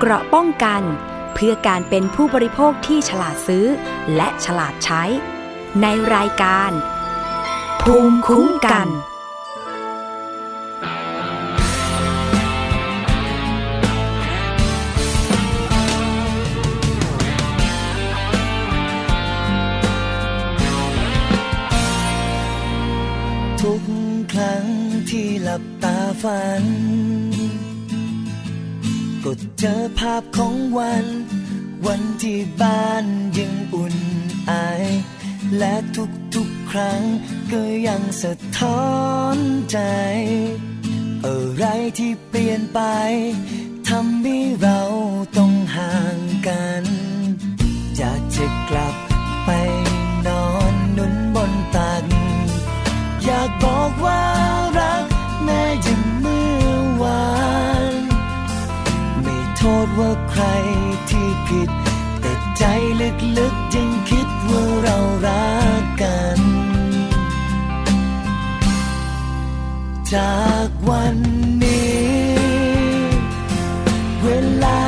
เกราะป้องกัน เพื่อการเป็นผู้บริโภคที่ฉลาดซื้อ และฉลาดใช้ ในรายการ ภูมิคุ้มกันทุกครั้งที่หลับตาฝัน ก็เจอภาพของวัน วันที่บ้านยังอุ่นอายและทุกๆครั้งก็ยังสะท้อนใจ อะไรที่เปลี่ยนไปทำให้เราต้องห่างกัน อยากจะกลับไปนอนนุ่นบนตัก อยากบอกว่า ษว่าใครที่ผิด แต่ใจลึกๆยังคิดว่าเรารักกัน จากวันนี้ เวลา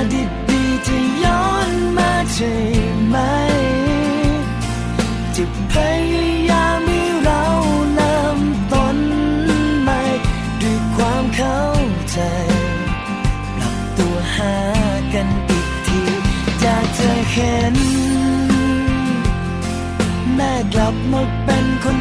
ดีๆจะย้อนมาใช่ เห็น แม่กลับมาเป็นคน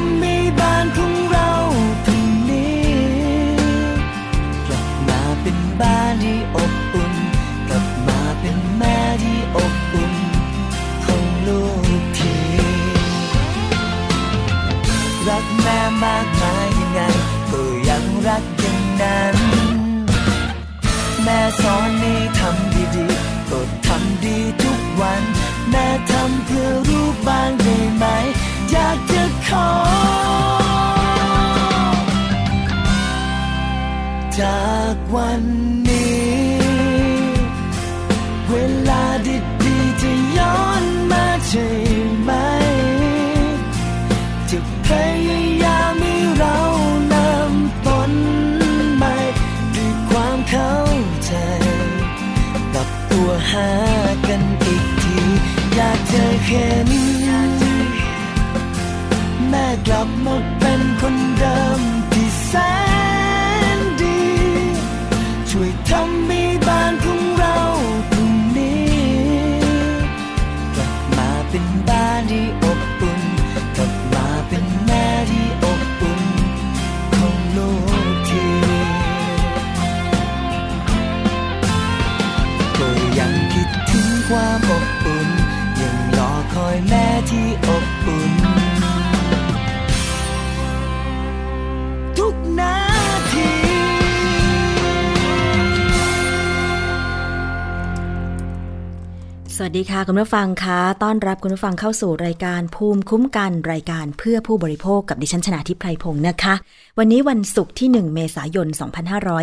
ำให้บ้านของเราตรงนี้กลับมาเป็นบ้านที่อบอุ่น กลับมาเป็นแม่ที่อบอุ่นของลูกทีรักแม่มากมายยังไงก็ยังรักอย่างนั้น แม่สอนให้ทำดีๆก็ทำดีทุกวัน แม่ทำเพื่อรู้บ้างได้ไหม จากวันนี้ เวลาดีๆจะย้อนมาใช่ไหม จะพยายามให้เราเริ่มต้นใหม่ด้วยความเข้าใจปรับตัวหากันอีกที อยากเจะเห็น กลับมาเป็นคนเดิมที่แสน วัสดีค่ะ คุณผู้ฟังคะต้อนรับคุณผู้ฟังเข้าสู่รายการภูมิคุ้มกันรายการเพื่อผู้บริโภคกับดิฉันชนะทิพไพรพงศ์นะคะ วันนี้วันศุกร์ที่ 1 เมษายน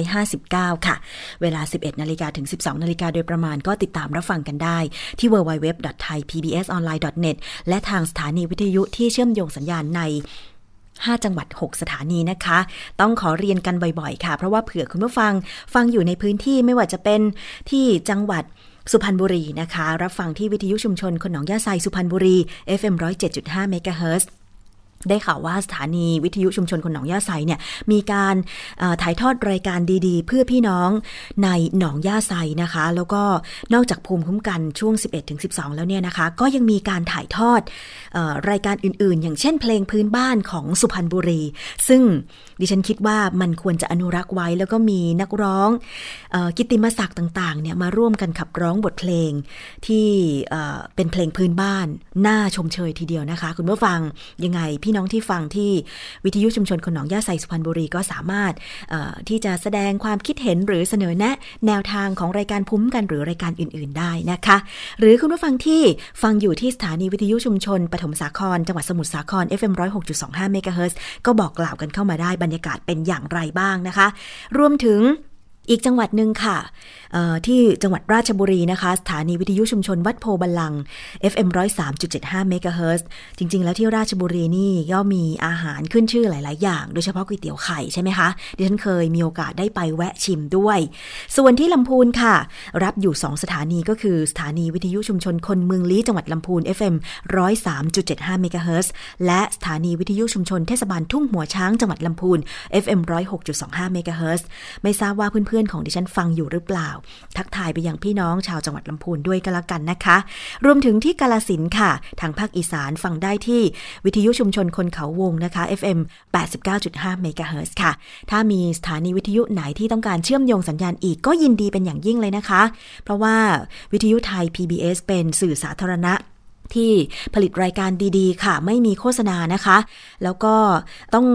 2559 ค่ะ เวลา 11นาฬิกาถึง 12นาฬิกาโดยประมาณก็ติดตามรับฟังกันได้ ที่ www.thaipbsonline.net และทางสถานีวิทยุที่เชื่อมโยงสัญญาณใน5 จังหวัด 6 สถานีนะคะ ต้องขอเรียนกันบ่อยๆ ค่ะ เพราะว่าเผื่อคุณผู้ฟังฟังอยู่ในพื้นที่ไม่ว่าจะเป็นที่จังหวัดสุพรรณบุรีนะคะ รับฟังที่วิทยุชุมชนคนหนองยาไซสุพรรณบุรี FM 107.5เมกะเฮิร์ได้ข่าวว่าสถานีวิทยุชุมชนคนหนองย่าไซเนี่ยมีการถ่ายทอดรายการดีๆ เพื่อพี่น้องในหนองย่าไซนะคะ แล้วก็นอกจากภูมิคุ้มกันช่วง 11-12 แล้วเนี่ยนะคะ ก็ยังมีการถ่ายทอดอรายการอื่นๆ อย่างเช่นเพลงพื้นบ้านของสุพรรณบุรี ซึ่ง ดิฉันคิดว่ามันควรจะอนุรักษ์ไว้ แล้วก็มีนักร้องอกิติมศักดิ์ต่างๆเนี่ยมาร่วมกันขับร้องบทเพลงที่เป็นเพลงพื้นบ้าน น่าชมเชยทีเดียวนะคะ คุณผู้ฟังยังไงพี่น้องที่ฟังที่วิทยุชุมชนคนหนองย่าไซสุพรรณบุรีก็สามารถที่จะแสดงความคิดเห็นหรือเสนอแนะแนวทางของรายการพุ่มกันหรือรายการอื่น ๆ ได้นะคะ หรือคุณผู้ฟังที่ฟังอยู่ที่สถานีวิทยุชุมชนปฐมสาครจังหวัดสมุทรสาคร FM 106.25เมกะเฮิรตซ์ก็บอกกล่าวกันเข้ามาได้บรรยากาศเป็นอย่างไรบ้างนะคะ รวมถึงอีกจังหวัดหนึ่งค่ะ ที่จังหวัดราชบุรีนะคะ สถานีวิทยุชุมชนวัดโพธิ์บัลลังก์ FM 103.75เมกะเฮิรตซ์จริง ๆ แล้วที่ราชบุรีนี่ก็มีอาหารขึ้นชื่อหลาย ๆ อย่าง โดยเฉพาะก๋วยเตี๋ยวไข่ใช่ไหมคะ ดิฉันเคยมีโอกาสได้ไปแวะชิมด้วย ส่วนที่ลำพูนค่ะ รับอยู่ 2 สถานีก็คือสถานีวิทยุชุมชนคนเมืองลี้จังหวัดลำพูน FM 103.75เมกะเฮิรตซ์และสถานีวิทยุชุมชนเทศบาลทุ่งหัวช้างจังหวัดลำพูน FM 106.25เมกะเฮิรตซ์ไม่ทราบว่าเพื่อน ๆ ของดิฉันฟังอยู่หรือเปล่าทักทายไปยังพี่น้องชาวจังหวัดลำพูนด้วยกันละกันนะคะ รวมถึงที่กาฬสินธุ์ค่ะ ทางภาคอีสานฟังได้ที่วิทยุชุมชนคนเขาวงนะคะ FM 89.5เมกะเฮิรตซ์ค่ะ ถ้ามีสถานีวิทยุไหนที่ต้องการเชื่อมโยงสัญญาณอีกก็ยินดีเป็นอย่างยิ่งเลยนะคะ เพราะว่าวิทยุไทย PBS เป็นสื่อสาธารณะ ที่ผลิตรายการดีๆ ค่ะ ไม่มีโฆษณานะคะ แล้วก็ต้อง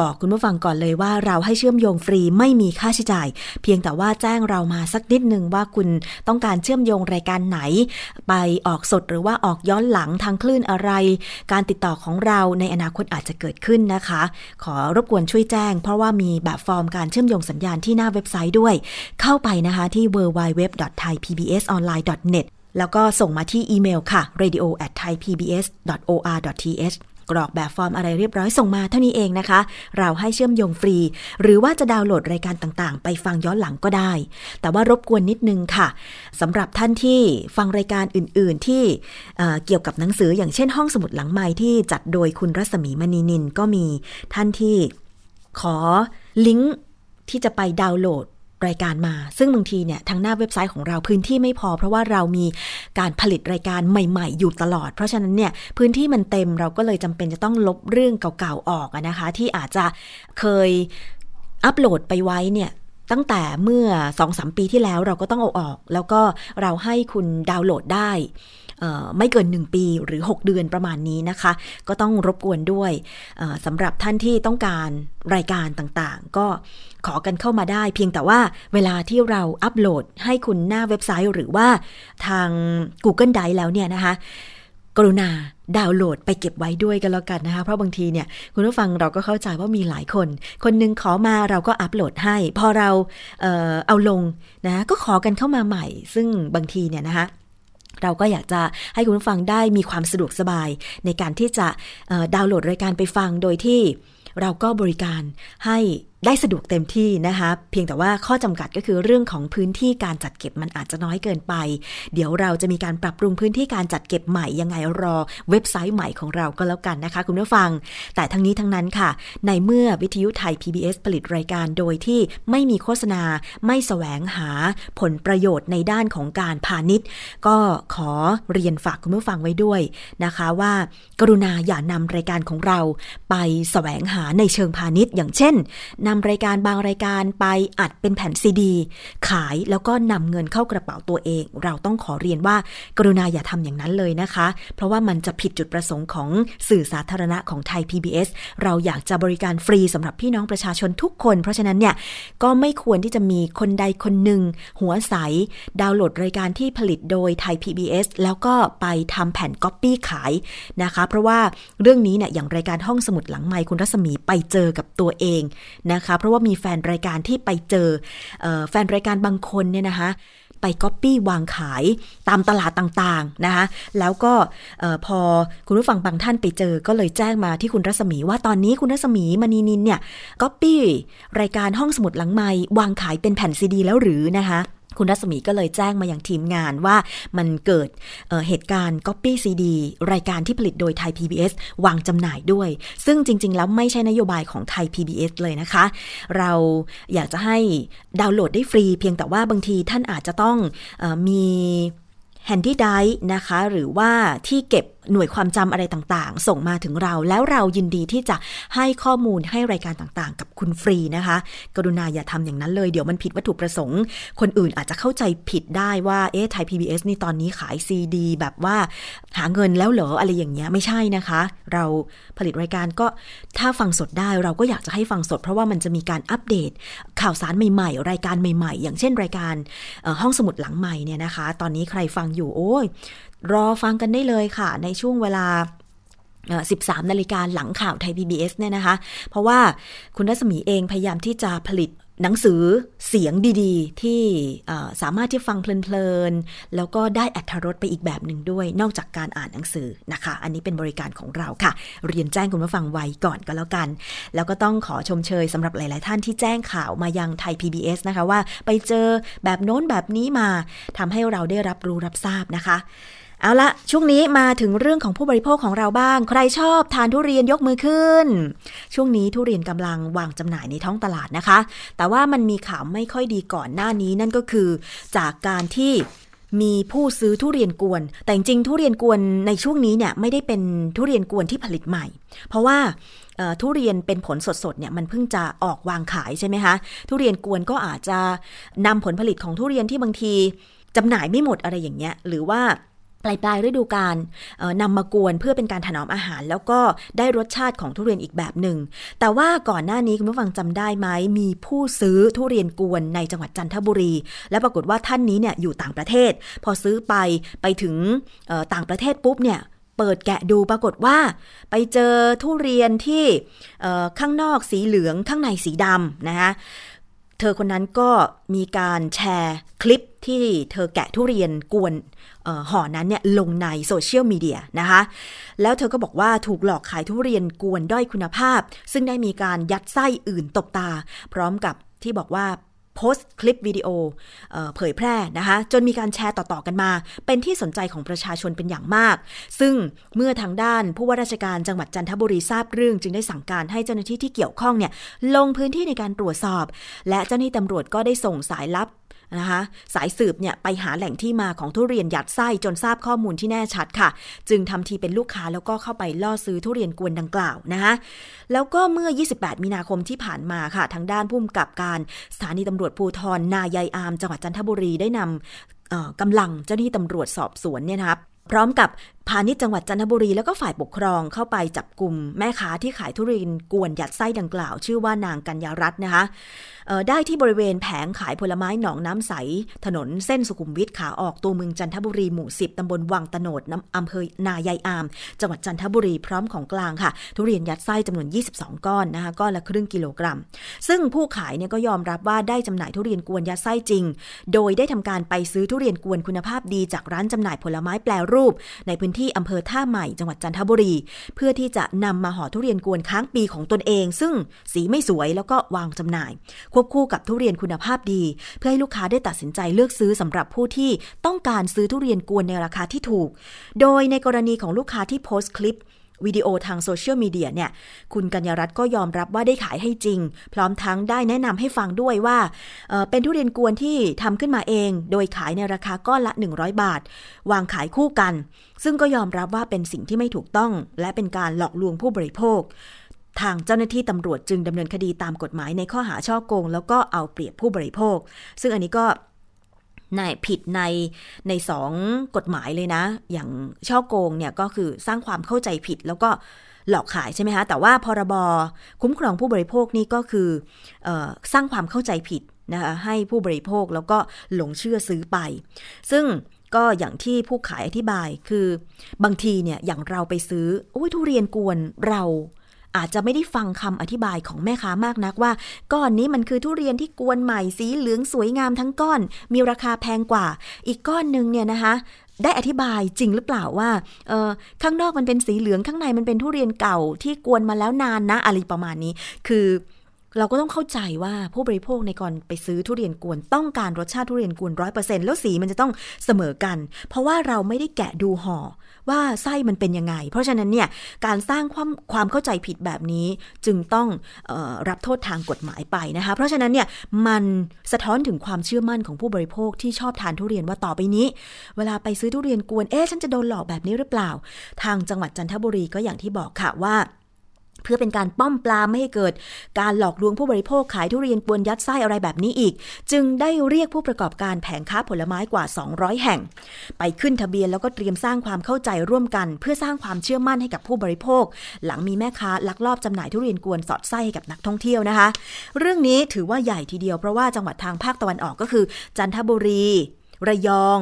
บอกคุณผู้ฟังก่อนเลยว่าเราให้เชื่อมโยงฟรีไม่มีค่าใช้จ่าย เพียงแต่ว่าแจ้งเรามาสักนิดนึงว่าคุณต้องการเชื่อมโยงรายการไหน ไปออกสดหรือว่าออกย้อนหลังทางคลื่นอะไร การติดต่อของเราในอนาคตอาจจะเกิดขึ้นนะคะ ขอรบกวนช่วยแจ้ง เพราะว่ามีแบบฟอร์มการเชื่อมโยงสัญญาณที่หน้าเว็บไซต์ด้วย เข้าไปนะคะที่ www.thaipbsonline.net แล้วก็ส่งมาที่อีเมลค่ะ radio at thaipbs.or.th กรอกแบบฟอร์มอะไรเรียบร้อยส่งมาเท่านี้เองนะคะ เราให้เชื่อมโยงฟรี หรือว่าจะดาวน์โหลดรายการต่างๆ ไปฟังย้อนหลังก็ได้ แต่ว่ารบกวนนิดนึงค่ะสำหรับท่านที่ฟังรายการอื่นๆที่เกี่ยวกับหนังสืออย่างเช่นห้องสมุดหลังใหม่ที่จัดโดยคุณรัศมีมณีนินก็มีท่านที่ขอลิงก์ที่จะไปดาวน์โหลด รายการมา ซึ่งบางทีเนี่ยทางหน้าเว็บไซต์ของเราพื้นที่ไม่พอ เพราะว่าเรามีการผลิตรายการใหม่ ๆ อยู่ตลอด เพราะฉะนั้นเนี่ยพื้นที่มันเต็มเราก็เลยจำเป็นจะต้องลบเรื่องเก่าๆออกนะคะ ที่อาจจะเคยอัปโหลดไปไว้เนี่ยตั้งแต่เมื่อสองสมปีที่แล้วเราก็ต้องเอาออก แล้วก็เราให้คุณดาวน์โหลดได้ ไม่เกิน 1 ปีหรือ 6 เดือนประมาณนี้นะคะ ก็ต้องรบกวนด้วยสำหรับท่านที่ต้องการรายการต่างๆ ก็ขอกันเข้ามาได้ เพียงแต่ว่าเวลาที่เราอัปโหลดให้คุณหน้าเว็บไซต์หรือว่าทาง Google Drive แล้วเนี่ยนะคะ กรุณาดาวน์โหลดไปเก็บไว้ด้วยกันแล้วกันนะคะ เพราะบางทีเนี่ยคุณผู้ฟังเราก็เข้าใจว่ามีหลายคน คนนึงขอมาเราก็อัปโหลดให้ พอเราเออเอาลงนะก็ขอกันเข้ามาใหม่ ซึ่งบางทีเนี่ยนะคะ เราก็อยากจะให้คุณผู้ฟังได้มีความสะดวกสบาย ในการที่จะดาวน์โหลดรายการไปฟังโดยที่เราก็บริการให้ ได้สะดวกเต็มที่นะคะเพียงแต่ว่าข้อจำกัดก็คือเรื่องของพื้นที่การจัดเก็บมันอาจจะน้อยเกินไป เดี๋ยวเราจะมีการปรับปรุงพื้นที่การจัดเก็บใหม่ยังไงรอเว็บไซต์ใหม่ของเราก็แล้วกันนะคะ คุณผู้ฟัง แต่ทั้งนี้ทั้งนั้นค่ะ ในเมื่อวิทยุไทย PBS ผลิตรายการโดยที่ไม่มีโฆษณา ไม่แสวงหาผลประโยชน์ในด้านของการพาณิชย์ ก็ขอเรียนฝากคุณผู้ฟังไว้ด้วยนะคะว่า กรุณาอย่านำรายการของเรา ไปแสวงหาในเชิงพาณิชย์ อย่างเช่นนำรายการบางรายการไปอัดเป็นแผ่นซีดี ขายแล้วก็นำเงินเข้ากระเป๋าตัวเอง เราต้องขอเรียนว่า กรุณาอย่าทำอย่างนั้นเลยนะคะ เพราะว่ามันจะผิดจุดประสงค์ของสื่อสาธารณะของไทย PBS เราอยากจะบริการฟรีสำหรับพี่น้องประชาชนทุกคน เพราะฉะนั้นเนี่ยก็ไม่ควรที่จะมีคนใดคนหนึ่ง หัวใส ดาวน์โหลดรายการที่ผลิตโดยไทย PBS แล้วก็ไปทำแผ่นก๊อปปี้ขายนะคะ เพราะว่าเรื่องนี้เนี่ยอย่างรายการห้องสมุดหลังไมค์คุณรัศมีไปเจอกับตัวเองนะคะเพราะว่ามีแฟนรายการที่ไปเจออแฟนรายการบางคนเนี่ยนะคะไปก๊อปปี้วางขายตามตลาดต่างๆนะคะแล้วก็พอคุณผู้ฟังบางท่านไปเจอ ก็เลยแจ้งมาที่คุณรัศมีว่าตอนนี้คุณรัศมีมณีนินเนี่ยก๊อปปี้รายการห้องสมุดหลังไม้วางขายเป็นแผ่นซีดี แล้วหรือนะคะ คุณรัศมีก็เลยแจ้งมาอย่างทีมงานว่ามันเกิดเหตุการณ์ Copy CD รายการที่ผลิตโดยไทย PBS วางจำหน่ายด้วย ซึ่งจริง ๆ แล้วไม่ใช่นโยบายของไทย PBS เลยนะคะ เราอยากจะให้ดาวน์โหลดได้ฟรี เพียงแต่ว่าบางทีท่านอาจจะต้องอมี handy drive นะคะ หรือว่าที่เก็บหน่วยความจำอะไรต่างๆ ส่งมาถึงเรา แล้วเรายินดีที่จะให้ข้อมูลให้รายการต่างๆ กับคุณฟรีนะคะ กรุณาอย่าทำอย่างนั้นเลย เดี๋ยวมันผิดวัตถุประสงค์ คนอื่นอาจจะเข้าใจผิดได้ว่า เอ๊ะไทย PBS นี่ตอนนี้ขายซีดี แบบว่าหาเงินแล้วเหรออะไรอย่างเงี้ยไม่ใช่นะคะ เราผลิตรายการก็ถ้าฟังสดได้เราก็อยากจะให้ฟังสด เพราะว่ามันจะมีการอัปเดตข่าวสารใหม่ๆ รายการใหม่ ๆ อย่างเช่นรายการห้องสมุดหลังใหม่เนี่ยนะคะ ตอนนี้ใครฟังอยู่โอ้ย รอฟังกันได้เลยค่ะ ในช่วงเวลา 13 นาฬิกาหลังข่าวไทย PBS เนี่ยนะคะ เพราะว่าคุณรัศมีเองพยายามที่จะผลิตหนังสือเสียงดีๆ ที่สามารถที่ฟังเพลินๆ แล้วก็ได้อัธรสไปอีกแบบหนึ่งด้วย นอกจากการอ่านหนังสือนะคะ อันนี้เป็นบริการของเราค่ะ เรียนแจ้งคุณผู้ฟังไว้ก่อนก็แล้วกัน แล้วก็ต้องขอชมเชยสำหรับหลาย ๆ ท่านที่แจ้งข่าวมายังไทย PBS นะคะว่าไปเจอแบบโน้นแบบนี้มาทำให้เราได้รับรู้รับทราบนะคะ เอาละช่วงนี้มาถึงเรื่องของผู้บริโภคของเราบ้าง ใครชอบทานทุเรียนยกมือขึ้น ช่วงนี้ทุเรียนกำลังวางจำหน่ายในท้องตลาดนะคะ แต่ว่ามันมีข่าวไม่ค่อยดีก่อนหน้านี้นั่นก็คือ จากการที่มีผู้ซื้อทุเรียนกวน แต่จริงทุเรียนกวนในช่วงนี้เนี่ยไม่ได้เป็นทุเรียนกวนที่ผลิตใหม่ เพราะว่าทุเรียนเป็นผลสดๆเนี่ยมันเพิ่งจะออกวางขายใช่ไหมคะทุเรียนกวนก็อาจจะนำผลผลิตของทุเรียนที่บางทีจำหน่ายไม่หมดอะไรอย่างเงี้ยหรือว่า ปลายปลายฤดูกาลนำมากวนเพื่อเป็นการถนอมอาหาร แล้วก็ได้รสชาติของทุเรียนอีกแบบหนึ่ง แต่ว่าก่อนหน้านี้คุณผู้ฟังจำได้ไหม มีผู้ซื้อทุเรียนกวนในจังหวัดจันทบุรี และปรากฏว่าท่านนี้เนี่ยอยู่ต่างประเทศ พอซื้อไปไปถึงต่างประเทศปุ๊บเนี่ยเปิดแกะดูปรากฏว่า ไปเจอทุเรียนที่ข้างนอกสีเหลืองข้างในสีดำนะคะ เธอคนนั้นก็มีการแชร์คลิปที่เธอแกะทุเรียนกวนห่อนั้นเนี่ยลงในโซเชียลมีเดียนะคะ แล้วเธอก็บอกว่าถูกหลอกขายทุเรียนกวนด้อยคุณภาพ ซึ่งได้มีการยัดไส้อื่นตบตา พร้อมกับที่บอกว่า โพสต์คลิปวิดีโอเเผยแพร่นะคะจนมีการแชร์ต่อ ๆ กันมา เป็นที่สนใจของประชาชนเป็นอย่างมาก ซึ่งเมื่อทางด้านผู้ว่าราชการจังหวัดจันทบุรีทราบเรื่อง จึงได้สั่งการให้เจ้าหน้าที่ที่เกี่ยวข้องเนี่ยลงพื้นที่ในการตรวจสอบ และเจ้าหน้าที่ตำรวจก็ได้ส่งสายลับ นะคะ สายสืบเนี่ยไปหาแหล่งที่มาของทุเรียนหยัดไส้จนทราบข้อมูลที่แน่ชัดค่ะ จึงทำทีเป็นลูกค้าแล้วก็เข้าไปล่อซื้อทุเรียนกวนดังกล่าวนะคะแล้วก็เมื่อ 28 มีนาคมที่ผ่านมาค่ะ ทางด้านผู้กำกับการสถานีตำรวจภูทรนายายอามจังหวัดจันทบุรีได้นำกำลังเจ้าหน้าที่ตำรวจสอบสวนเนี่ยนะครับพร้อมกับพาณิชย์จังหวัดจันทบุรีแล้วก็ฝ่ายปกครองเข้าไปจับกลุ่มแม่ค้าที่ขายทุเรียนกวนหยัดไส้ดังกล่าว ชื่อว่านางกัญญารัตน์นะคะได้ที่บริเวณแผงขายผลไม้หนองน้ำใส ถนนเส้นสุขุมวิทขาออกตัวเมืองจันทบุรีหมู่ 10 ตำบลวังตโนดน้ำอำเภอนายายอาม จังหวัดจันทบุรีพร้อมของกลางค่ะ ทุเรียนยัดไส้จำนวน 22 ก้อนนะคะก้อนละครึ่งกิโลกรัม ซึ่งผู้ขายเนี่ยก็ยอมรับว่าได้จำหน่ายทุเรียนกวนยัดไส้จริง โดยได้ทำการไปซื้อทุเรียนกวนคุณภาพดีจากร้านจำหน่ายผลไม้แปลรูป ในพื้นที่อำเภอท่าใหม่จังหวัดจันทบุรี เพื่อที่จะนำมาห่อทุเรียนกวนค้างปีของตนเอง ซึ่งสีไม่สวยแล้วก็วางจำหน่าย ควบคู่กับทุเรียนคุณภาพดี เพื่อให้ลูกค้าได้ตัดสินใจเลือกซื้อสำหรับผู้ที่ต้องการซื้อทุเรียนกวนในราคาที่ถูก โดยในกรณีของลูกค้าที่โพสต์คลิป วิดีโอทางโซเชียลมีเดียเนี่ย คุณกัญญรัตน์ก็ยอมรับว่าได้ขายให้จริง พร้อมทั้งได้แนะนำให้ฟังด้วยว่าเเป็นทุเรียนกวนที่ทำขึ้นมาเอง โดยขายในราคาก้อนละ 100 บาท วางขายคู่กัน ซึ่งก็ยอมรับว่าเป็นสิ่งที่ไม่ถูกต้อง และเป็นการหลอกลวงผู้บริโภคทางเจ้าหน้าที่ตำรวจจึงดำเนินคดีตามกฎหมายในข้อหาช่อโกง แล้วก็เอาเปรียบผู้บริโภค ซึ่งอันนี้ก็ ในผิดในในสองกฎหมายเลยนะ อย่างช่อโกงเนี่ยก็คือสร้างความเข้าใจผิดแล้วก็หลอกขายใช่ไหมคะแต่ว่าพรบคุ้มครองผู้บริโภคนี่ก็คืออสร้างความเข้าใจผิดนะคะให้ผู้บริโภคแล้วก็หลงเชื่อซื้อไป ซึ่งก็อย่างที่ผู้ขายอธิบายคือบางทีเนี่ยอย่างเราไปซื้อโอ้ยทุเรียนกวนเรา อาจจะไม่ได้ฟังคำอธิบายของแม่ค้ามากนักว่า ก้อนนี้มันคือทุเรียนที่กวนใหม่สีเหลืองสวยงามทั้งก้อน มีราคาแพงกว่า อีกก้อนหนึ่งเนี่ยนะคะได้อธิบายจริงหรือเปล่าว่าเออข้างนอกมันเป็นสีเหลืองข้างในมันเป็นทุเรียนเก่าที่กวนมาแล้วนานนะอะไรประมาณนี้ คือ เราก็ต้องเข้าใจว่าผู้บริโภคในก่อนไปซื้อทุเรียนกวนต้องการรสชาติทุเรียนกวนร้อยเปอร์เซ็นแล้วสีมันจะต้องเสมอกัน เพราะว่าเราไม่ได้แกะดูห่อว่าไส้มันเป็นยังไง เพราะฉะนั้นเนี่ยการสร้างความความเข้าใจผิดแบบนี้จึงต้องออรับโทษทางกฎหมายไปนะคะ เพราะฉะนั้นเนี่ยมันสะท้อนถึงความเชื่อมั่นของผู้บริโภคที่ชอบทานทุเรียนว่าต่อไปนี้ เวลาไปซื้อทุเรียนกวนเอ๊ะฉันจะโดนหลอกแบบนี้หรือเปล่า ทางจังหวัดจันทบุรีก็อย่างที่บอกค่ะว่า เพื่อเป็นการป้อมปลามไม่ให้เกิด การหลอกลวงผู้บริโภคขายทุเรียนปวนยัดไส้อะไรแบบนี้อีก จึงได้เรียกผู้ประกอบการแผงค้าผลไม้กว่า 200 แห่ง ไปขึ้นทะเบียนแล้วก็เตรียมสร้างความเข้าใจร่วมกัน เพื่อสร้างความเชื่อมั่นให้กับผู้บริโภค หลังมีแม่ค้าลักลอบจำหน่ายทุเรียนกวนสอดไส้ให้กับนักท่องเที่ยวนะคะ เรื่องนี้ถือว่าใหญ่ทีเดียวเพราะว่าจังหวัดทางภาคตะวันออกก็คือ จันทบุรี ระยอง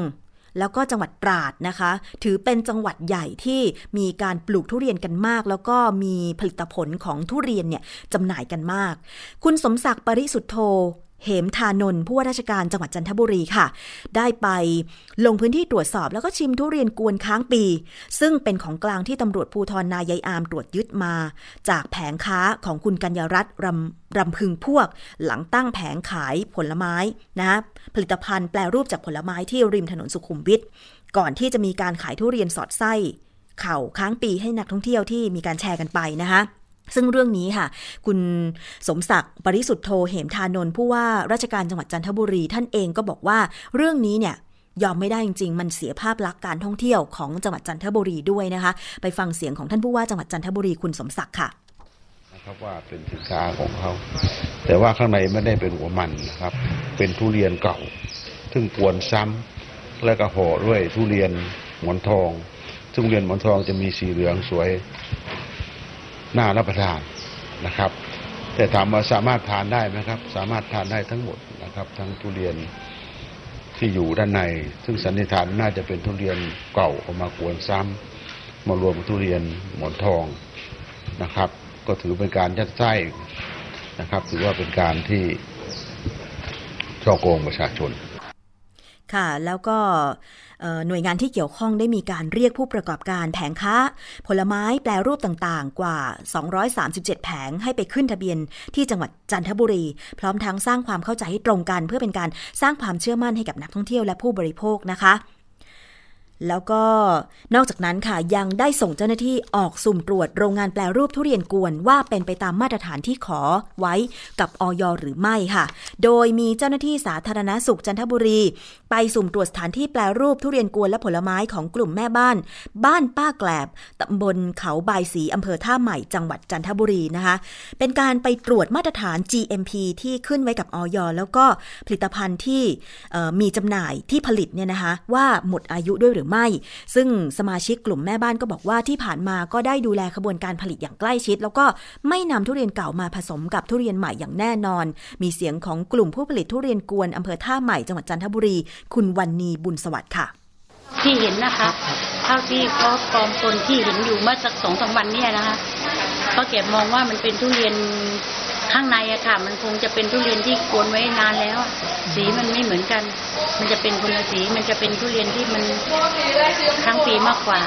แล้วก็จังหวัดตราดนะคะ ถือเป็นจังหวัดใหญ่ที่มีการปลูกทุเรียนกันมาก แล้วก็มีผลิตผลของทุเรียนเนี่ยจำหน่ายกันมาก คุณสมศักดิ์ปริสุทธโธ เหมทานนท์ผู้ว่าราชการจังหวัดจันทบุรีค่ะ ได้ไปลงพื้นที่ตรวจสอบแล้วก็ชิมทุเรียนกวนค้างปี ซึ่งเป็นของกลางที่ตำรวจภูธรนายายอามตรวจยึดมา จากแผงค้าของคุณกัญญรัตน์รำรำพึงพวก หลังตั้งแผงขายผลไม้นะผลิตภัณฑ์แปลรูปจากผลไม้ที่ริมถนนสุขุมวิทก่อนที่จะมีการขายทุเรียนสอดไส้เข่าค้างปีให้นักท่องเที่ยวที่มีการแชร์กันไปนะคะ ซึ่งเรื่องนี้ค่ะ คุณสมศักดิ์ปริสุทธโธเหมทานนท์ผู้ว่าราชการจังหวัดจันทบุรี ท่านเองก็บอกว่าเรื่องนี้เนี่ยยอมไม่ได้จริงๆ มันเสียภาพลักษณ์การท่องเที่ยวของจังหวัดจันทบุรีด้วยนะคะ ไปฟังเสียงของท่านผู้ว่าจังหวัดจันทบุรีคุณสมศักดิ์ค่ะนะครับว่าเป็นสินค้าของเขา แต่ว่าข้างในไม่ได้เป็นหัวมันนะครับ เป็นทุเรียนเก่า ซึ่งกวนซ้ำและก็ห่อด้วยทุเรียนหมอนทอง ทุเรียนหมอนทองจะมีสีเหลืองสวย น่ารับประทานนะครับ แต่ถามว่าสามารถทานได้ไหมครับ สามารถทานได้ทั้งหมดนะครับ ทั้งทุเรียนที่อยู่ด้านใน ซึ่งสันนิษฐานน่าจะเป็นทุเรียนเก่าออกมากวนซ้ำมารวมทุเรียนหมอนทองนะครับ ก็ถือเป็นการยัดไส้นะครับ ถือว่าเป็นการที่ช่อโกงประชาชน ค่ะแล้วก็ หน่วยงานที่เกี่ยวข้องได้มีการเรียกผู้ประกอบการแผงค้า ผลไม้แปลรูปต่างๆ กว่า 237 แผงให้ไปขึ้นทะเบียนที่จังหวัดจันทบุรี พร้อมทั้งสร้างความเข้าใจให้ตรงกัน เพื่อเป็นการสร้างความเชื่อมั่นให้กับนักท่องเที่ยวและผู้บริโภคนะคะ แล้วก็นอกจากนั้นค่ะยังได้ส่งเจ้าหน้าที่ออกสุ่มตรวจโรงงานแปลรูปทุเรียนกวนว่าเป็นไปตามมาตรฐานที่ขอไว้กับออยหรือไม่ค่ะ โดยมีเจ้าหน้าที่สาธารณสุขจันทบุรี ไปสุ่มตรวจสถานที่แปลรูปทุเรียนกวนและผลไม้ของกลุ่มแม่บ้าน บ้านป้าแกลบตำบลเขาบายสีอำเภอท่าใหม่จังหวัดจันทบุรีนะคะ เป็นการไปตรวจมาตรฐาน GMP ที่ขึ้นไว้กับออยแล้วก็ผลิตภัณฑ์ที่มีจำหน่ายที่ผลิตเนี่ยนะคะว่าหมดอายุด้วยหรือไม่ ซึ่งสมาชิกกลุ่มแม่บ้านก็บอกว่าที่ผ่านมาก็ได้ดูแลขบวนการผลิตอย่างใกล้ชิด แล้วก็ไม่นำทุเรียนเก่ามาผสมกับทุเรียนใหม่อย่างแน่นอน มีเสียงของกลุ่มผู้ผลิตทุเรียนกวนอำเภอท่าใหม่จังหวัดจันทบุรี คุณวันนีบุญสวัสดิ์ค่ะ ที่เห็นนะคะเท่าที่เขากองคนที่เห็นอยู่เมื่อสักสองสามวันนี้นะคะเขาเก็บมองว่ามันเป็นทุเรียน ข้างในอะค่ะ มันคงจะเป็นทุเรียนที่กวนไว้นานแล้วสีมันไม่เหมือนกัน มันจะเป็นคนละสีมันจะเป็นทุเรียนที่มันครั้งปีมากกว่า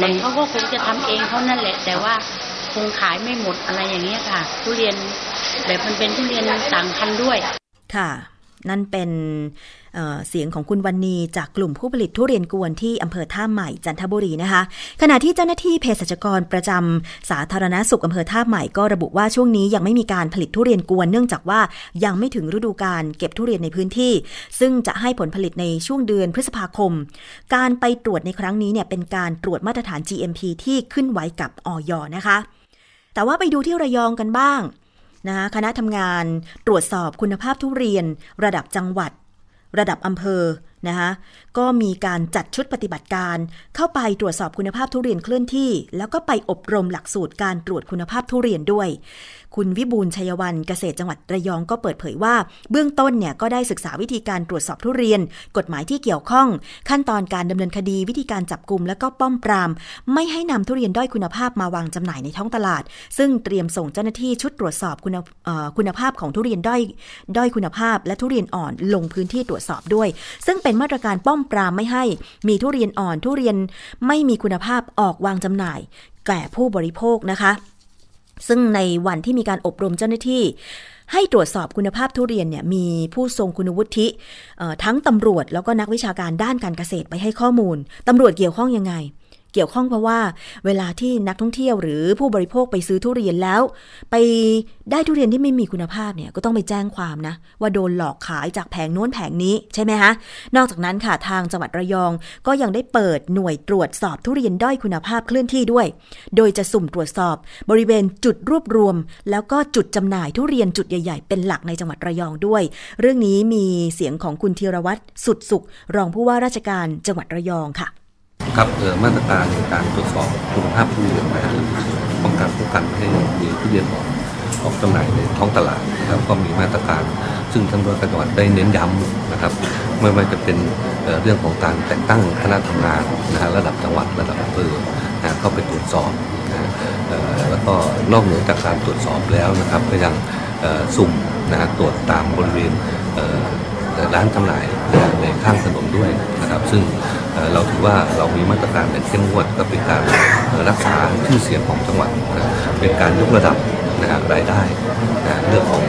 แต่เขาก็คงจะทำเองเขานั่นแหละ แต่ว่าคงขายไม่หมดอะไรอย่างเงี้ยค่ะ ทุเรียนแบบมันเป็นทุเรียนต่างพันด้วยค่ะ นั่นเป็นเสียงของคุณวันนีจากกลุ่มผู้ผลิตทุเรียนกวนที่อำเภอท่าใหม่จันทบุรีนะคะ ขณะที่เจ้าหน้าที่เภสัชกรประจำสาธารณสุขอำเภอท่าใหม่ก็ระบุว่าช่วงนี้ยังไม่มีการผลิตทุเรียนกวนเนื่องจากว่ายังไม่ถึงฤดูการเก็บทุเรียนในพื้นที่ ซึ่งจะให้ผลผลิตในช่วงเดือนพฤษภาคม การไปตรวจในครั้งนี้เนี่ยเป็นการตรวจมาตรฐาน GMP ที่ขึ้นไว้กับออยนะคะ แต่ว่าไปดูที่ระยองกันบ้าง นะคะคณะทำงานตรวจสอบคุณภาพทุเรียน ระดับจังหวัด ระดับอำเภอนะคะก็มีการจัดชุดปฏิบัติการ เข้าไปตรวจสอบคุณภาพทุเรียนเคลื่อนที่ แล้วก็ไปอบรมหลักสูตรการตรวจคุณภาพทุเรียนด้วย คุณวิบูลชัยวันเกษตรจังหวัดระยองก็เปิดเผยว่า เบื้องต้นเนี่ยก็ได้ศึกษาวิธีการตรวจสอบทุเรียน กฎหมายที่เกี่ยวข้อง ขั้นตอนการดำเนินคดีวิธีการจับกลุ่มและก็ป้อมปราม ไม่ให้นำทุเรียนด้อยคุณภาพมาวางจำหน่ายในท้องตลาด ซึ่งเตรียมส่งเจ้าหน้าที่ชุดตรวจสอบคุณคุณภาพของทุเรียนด้อยด้อยคุณภาพ และทุเรียนอ่อนลงพื้นที่ตรวจสอบด้วย ซึ่งเป็นมาตรการป้อมปรามไม่ให้ มีทุเรียนอ่อนทุเรียนไม่มีคุณภาพออกวางจำหน่ายแก่ผู้บริโภคนะคะ ซึ่งในวันที่มีการอบรมเจ้าหน้าที่ ให้ตรวจสอบคุณภาพทุเรียนเนี่ยมีผู้ทรงคุณวุฒิทั้งตำรวจแล้วก็นักวิชาการด้านการเกษตรไปให้ข้อมูลตำรวจเกี่ยวข้องยังไง เกี่ยวข้องเพราะว่า เวลาที่นักท่องเที่ยวหรือผู้บริโภคไปซื้อทุเรียนแล้ว ไปได้ทุเรียนที่ไม่มีคุณภาพเนี่ยก็ต้องไปแจ้งความนะ ว่าโดนหลอกขายจากแผงโน้นแผงนี้ใช่ไหมคะนอกจากนั้นค่ะทางจังหวัดระยองก็ยังได้เปิดหน่วยตรวจสอบทุเรียนด้อยคุณภาพเคลื่อนที่ด้วย โดยจะสุ่มตรวจสอบบริเวณจุดรวบรวม แล้วก็จุดจำหน่ายทุเรียนจุดใหญ่ ๆ เป็นหลักในจังหวัดระยองด้วย เรื่องนี้มีเสียงของคุณธีรวัตรสุดสุข รองผู้ว่าราชการจังหวัดระยองค่ะ ครับเออมาตรการในการตรวจสอบคุณภาพทุเรียนนะฮะป้องกันป้องกันให้มีทุเรียนออกออกจำหน่ายในท้องตลาดนะครับก็มีมาตรการ ซึ่งทางจังหวัดได้เน้นย้ำนะครับไม่ว่าจะเป็นเเรื่องของการแต่งตั้งคณะทำงานนะฮะระดับจังหวัดระดับอำเภอนะเข้าไปตรวจสอบนะฮะแล้วก็นอกเหนือจากการตรวจสอบแล้วนะครับก็ยังเอ่อสุ่มนะฮะตรวจตามบริเวณ ร้านจำหน่ายในข้างถนนด้วยนะครับ ซึ่งเราถือว่าเรามีมาตรการแบบเข้มงวดก็เป็นการรักษาชื่อเสียงของจังหวัดนะเป็นการยกระดับนะฮะรายได้นะเรื่องของ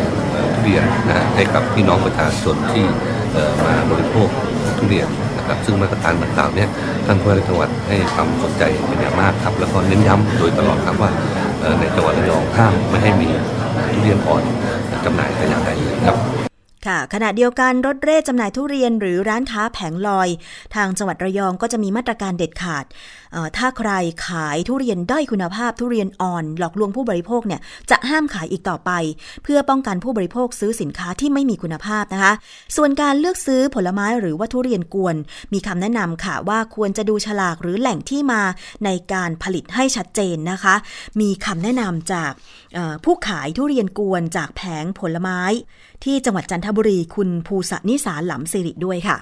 ทุเรียนนะให้กับพี่น้องประชาชนที่มาบริโภคทุเรียนนะครับซึ่งมาตรการดังกล่าวเนี่ยท่านผู้ว่าจังหวัดให้ความสนใจเป็นอย่างมากครับ แล้วก็เน้นย้ำโดยตลอดครับว่าในจังหวัดระยองห้ามไม่ให้มีทุเรียนอ่อนจำหน่ายแต่อย่างใดเลยครับ ค่ะขณะเดียวกันรถเร่จำหน่ายทุเรียนหรือร้านค้าแผงลอย ทางจังหวัดระยองก็จะมีมาตรการเด็ดขาด ถ้าใครขายทุเรียนด้อยคุณภาพทุเรียนอ่อน หลอกลวงผู้บริโภคเนี่ยจะห้ามขายอีกต่อไป เพื่อป้องกันผู้บริโภคซื้อสินค้าที่ไม่มีคุณภาพนะคะ ส่วนการเลือกซื้อผลไม้หรือว่าทุเรียนกวน มีคำแนะนำค่ะว่าควรจะดูฉลากหรือแหล่งที่มาในการผลิตให้ชัดเจนนะคะ มีคำแนะนำจากผู้ขายทุเรียนกวนจากแผงผลไม้ ที่จังหวัดจันทบุรีคุณภูสนิสาหลำสิริด้วยค่ะ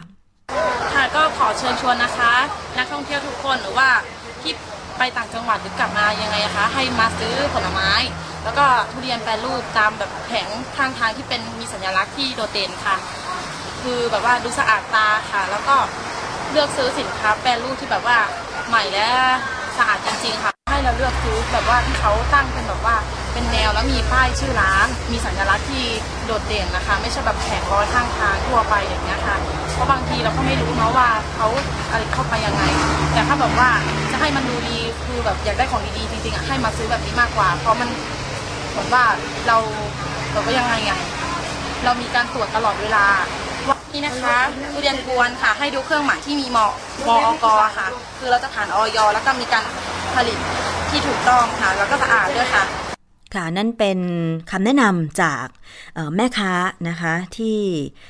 ค่ะก็ขอเชิญชวนนะคะ นักท่องเที่ยวทุกคนหรือว่าที่ไปต่างจังหวัดหรือกลับมายังไงคะ ให้มาซื้อผลไม้ แล้วก็ทุเรียนแปรรูปตามแบบแผงข้างทางที่เป็นมีสัญลักษณ์ที่โดดเด่นค่ะ คือแบบว่าดูสะอาดตาค่ะ แล้วก็เลือกซื้อสินค้าแปรรูปที่แบบว่าใหม่และสะอาดจริงๆค่ะ ให้เราเลือกซื้อแบบว่าที่เขาตั้งเป็นแบบว่า เป็นแนวแล้วมีป้ายชื่อร้าน มีสัญลักษณ์ที่โดดเด่นนะคะ ไม่ใช่แบบแผงร้อยข้างทางทั่วไปอย่างเงี้ยค่ะเพราะบางทีเราก็ไม่รู้เนาะว่าเขาอะไรเข้าไปยังไง แต่ถ้าแบบว่าจะให้มันดูดีคือแบบอยากได้ของดีๆจริงๆอะให้มาซื้อแบบนี้มากกว่า เพราะมันเหมือนว่าเราแบบว่ายังไงอะเรามีการตรวจตลอดเวลาว่านี่นะคะทุเรียนกวนค่ะ ให้ดูเครื่องหมายที่มีหมาะมอกค่ะ คือเราจะผ่านออยแล้วก็มีการผลิตที่ถูกต้องค่ะ แล้วก็สะอาดด้วยค่ะ ค่ะนั่นเป็นคำแนะนำจากแม่ค้านะคะที่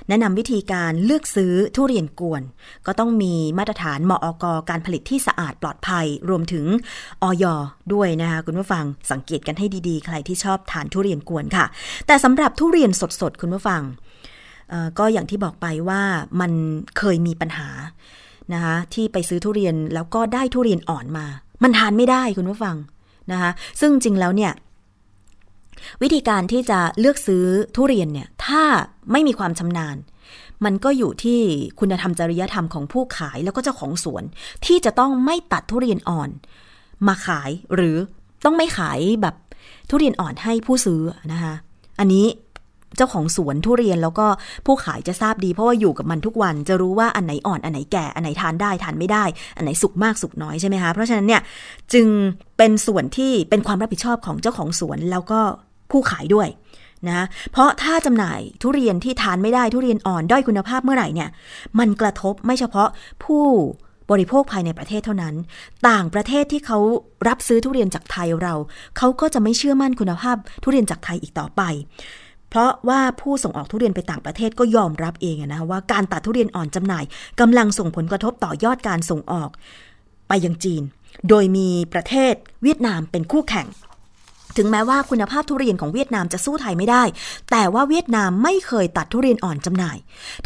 แนะนำวิธีการเลือกซื้อทุเรียนกวน ก็ต้องมีมาตรฐานมออกการผลิตที่สะอาดปลอดภัย รวมถึงออยด้วยนะคะคุณผู้ฟังสังเกตกันให้ดีๆ ใครที่ชอบทานทุเรียนกวนค่ะ แต่สำหรับทุเรียนสดๆ คุณผู้ฟังก็อย่างที่บอกไปว่ามันเคยมีปัญหานะคะที่ไปซื้อทุเรียนแล้วก็ได้ทุเรียนอ่อนมา มันทานไม่ได้คุณผู้ฟังนะคะซึ่งจริงแล้วเนี่ย วิธีการที่จะเลือกซื้อทุเรียนเนี่ยถ้าไม่มีความชำนาญ มันก็อยู่ที่คุณธรรมจริยธรรมของผู้ขายแล้วก็เจ้าของสวน ที่จะต้องไม่ตัดทุเรียนอ่อน มาขายหรือต้องไม่ขายแบบทุเรียนอ่อนให้ผู้ซื้อนะคะอันนี้ เจ้าของสวนทุเรียนแล้วก็ผู้ขายจะทราบดีเพราะว่าอยู่กับมันทุกวันจะรู้ว่าอันไหนอ่อนอันไหนแก่อันไหนทานได้ทานไม่ได้ อันไหนสุกมากสุกน้อยใช่ไหมคะเพราะฉะนั้นเนี่ยจึงเป็นส่วนที่เป็นความรับผิดชอบของเจ้าของสวนแล้วก็ผู้ขายด้วยนะเพราะถ้าจำหน่ายทุเรียนที่ทานไม่ได้ทุเรียนอ่อนด้อยคุณภาพเมื่อไหร่เนี่ย มันกระทบไม่เฉพาะผู้บริโภคภายในประเทศเท่านั้น ต่างประเทศที่เขารับซื้อทุเรียนจากไทยเรา เขาก็จะไม่เชื่อมั่นคุณภาพทุเรียนจากไทยอีกต่อไป เพราะว่าผู้ส่งออกทุเรียนไปต่างประเทศก็ยอมรับเองนะว่าการตัดทุเรียนอ่อนจำหน่ายกำลังส่งผลกระทบต่อยอดการส่งออก ไปยังจีน โดยมีประเทศเวียดนามเป็นคู่แข่ง ถึงแม้ว่าคุณภาพทุเรียนของเวียดนามจะสู้ไทยไม่ได้ แต่ว่าเวียดนามไม่เคยตัดทุเรียนอ่อนจำหน่าย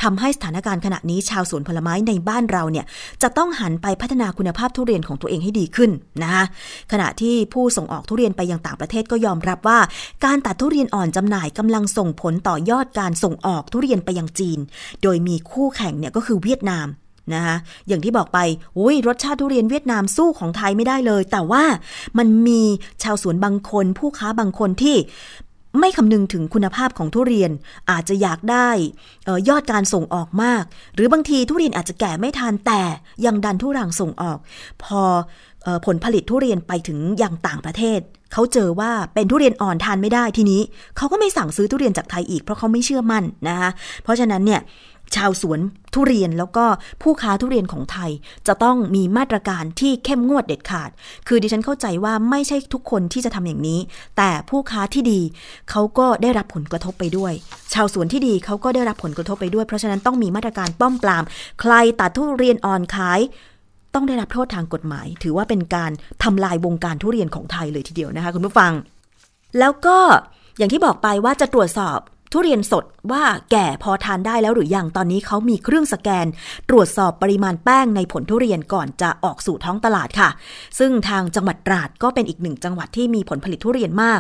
ทำให้สถานการณ์ขณะนี้ชาวสวนผลไม้ในบ้านเราเนี่ยจะต้องหันไปพัฒนาคุณภาพทุเรียนของตัวเองให้ดีขึ้นนะคะขณะที่ผู้ส่งออกทุเรียนไปยังต่างประเทศก็ยอมรับว่า การตัดทุเรียนอ่อนจำหน่ายกำลังส่งผลต่อยอดการส่งออกทุเรียนไปยังจีน โดยมีคู่แข่งเนี่ยก็คือเวียดนาม นะคะอย่างที่บอกไปอุ้ยรสชาติทุเรียนเวียดนามสู้ของไทยไม่ได้เลย แต่ว่ามันมีชาวสวนบางคน ผู้ค้าบางคนที่ไม่คำนึงถึงคุณภาพของทุเรียนอาจจะอยากได้ออยอดการส่งออกมาก หรือบางทีทุเรียนอาจจะแก่ไม่ทันแต่ยังดันทุรังส่งออก พอ ผลผลิตทุเรียนไปถึงยังต่างประเทศ เขาเจอว่าเป็นทุเรียนอ่อนทานไม่ได้ทีนี้ เขาก็ไม่สั่งซื้อทุเรียนจากไทยอีกเพราะเขาไม่เชื่อมั่นนะคะเพราะฉะนั้นเนี่ยชาวสวนทุเรียนแล้วก็ผู้ค้าทุเรียนของไทย จะต้องมีมาตรการที่เข้มงวดเด็ดขาด คือดิฉันเข้าใจว่าไม่ใช่ทุกคนที่จะทำอย่างนี้ แต่ผู้ค้าที่ดีเขาก็ได้รับผลกระทบไปด้วย ชาวสวนที่ดีเขาก็ได้รับผลกระทบไปด้วย เพราะฉะนั้นต้องมีมาตรการป้อมปราม ใครตัดทุเรียนอ่อนขาย ต้องได้รับโทษทางกฎหมาย ถือว่าเป็นการทำลายวงการทุเรียนของไทยเลยทีเดียวนะคะคุณผู้ฟัง แล้วก็อย่างที่บอกไปว่าจะตรวจสอบทุเรียนสดว่าแก่พอทานได้แล้วหรือยังตอนนี้เขามีเครื่องสแกน ตรวจสอบปริมาณแป้งในผลทุเรียนก่อนจะออกสู่ท้องตลาดค่ะ ซึ่งทางจังหวัดตราดก็เป็นอีกหนึ่งจังหวัดที่มีผลผลิตทุเรียนมาก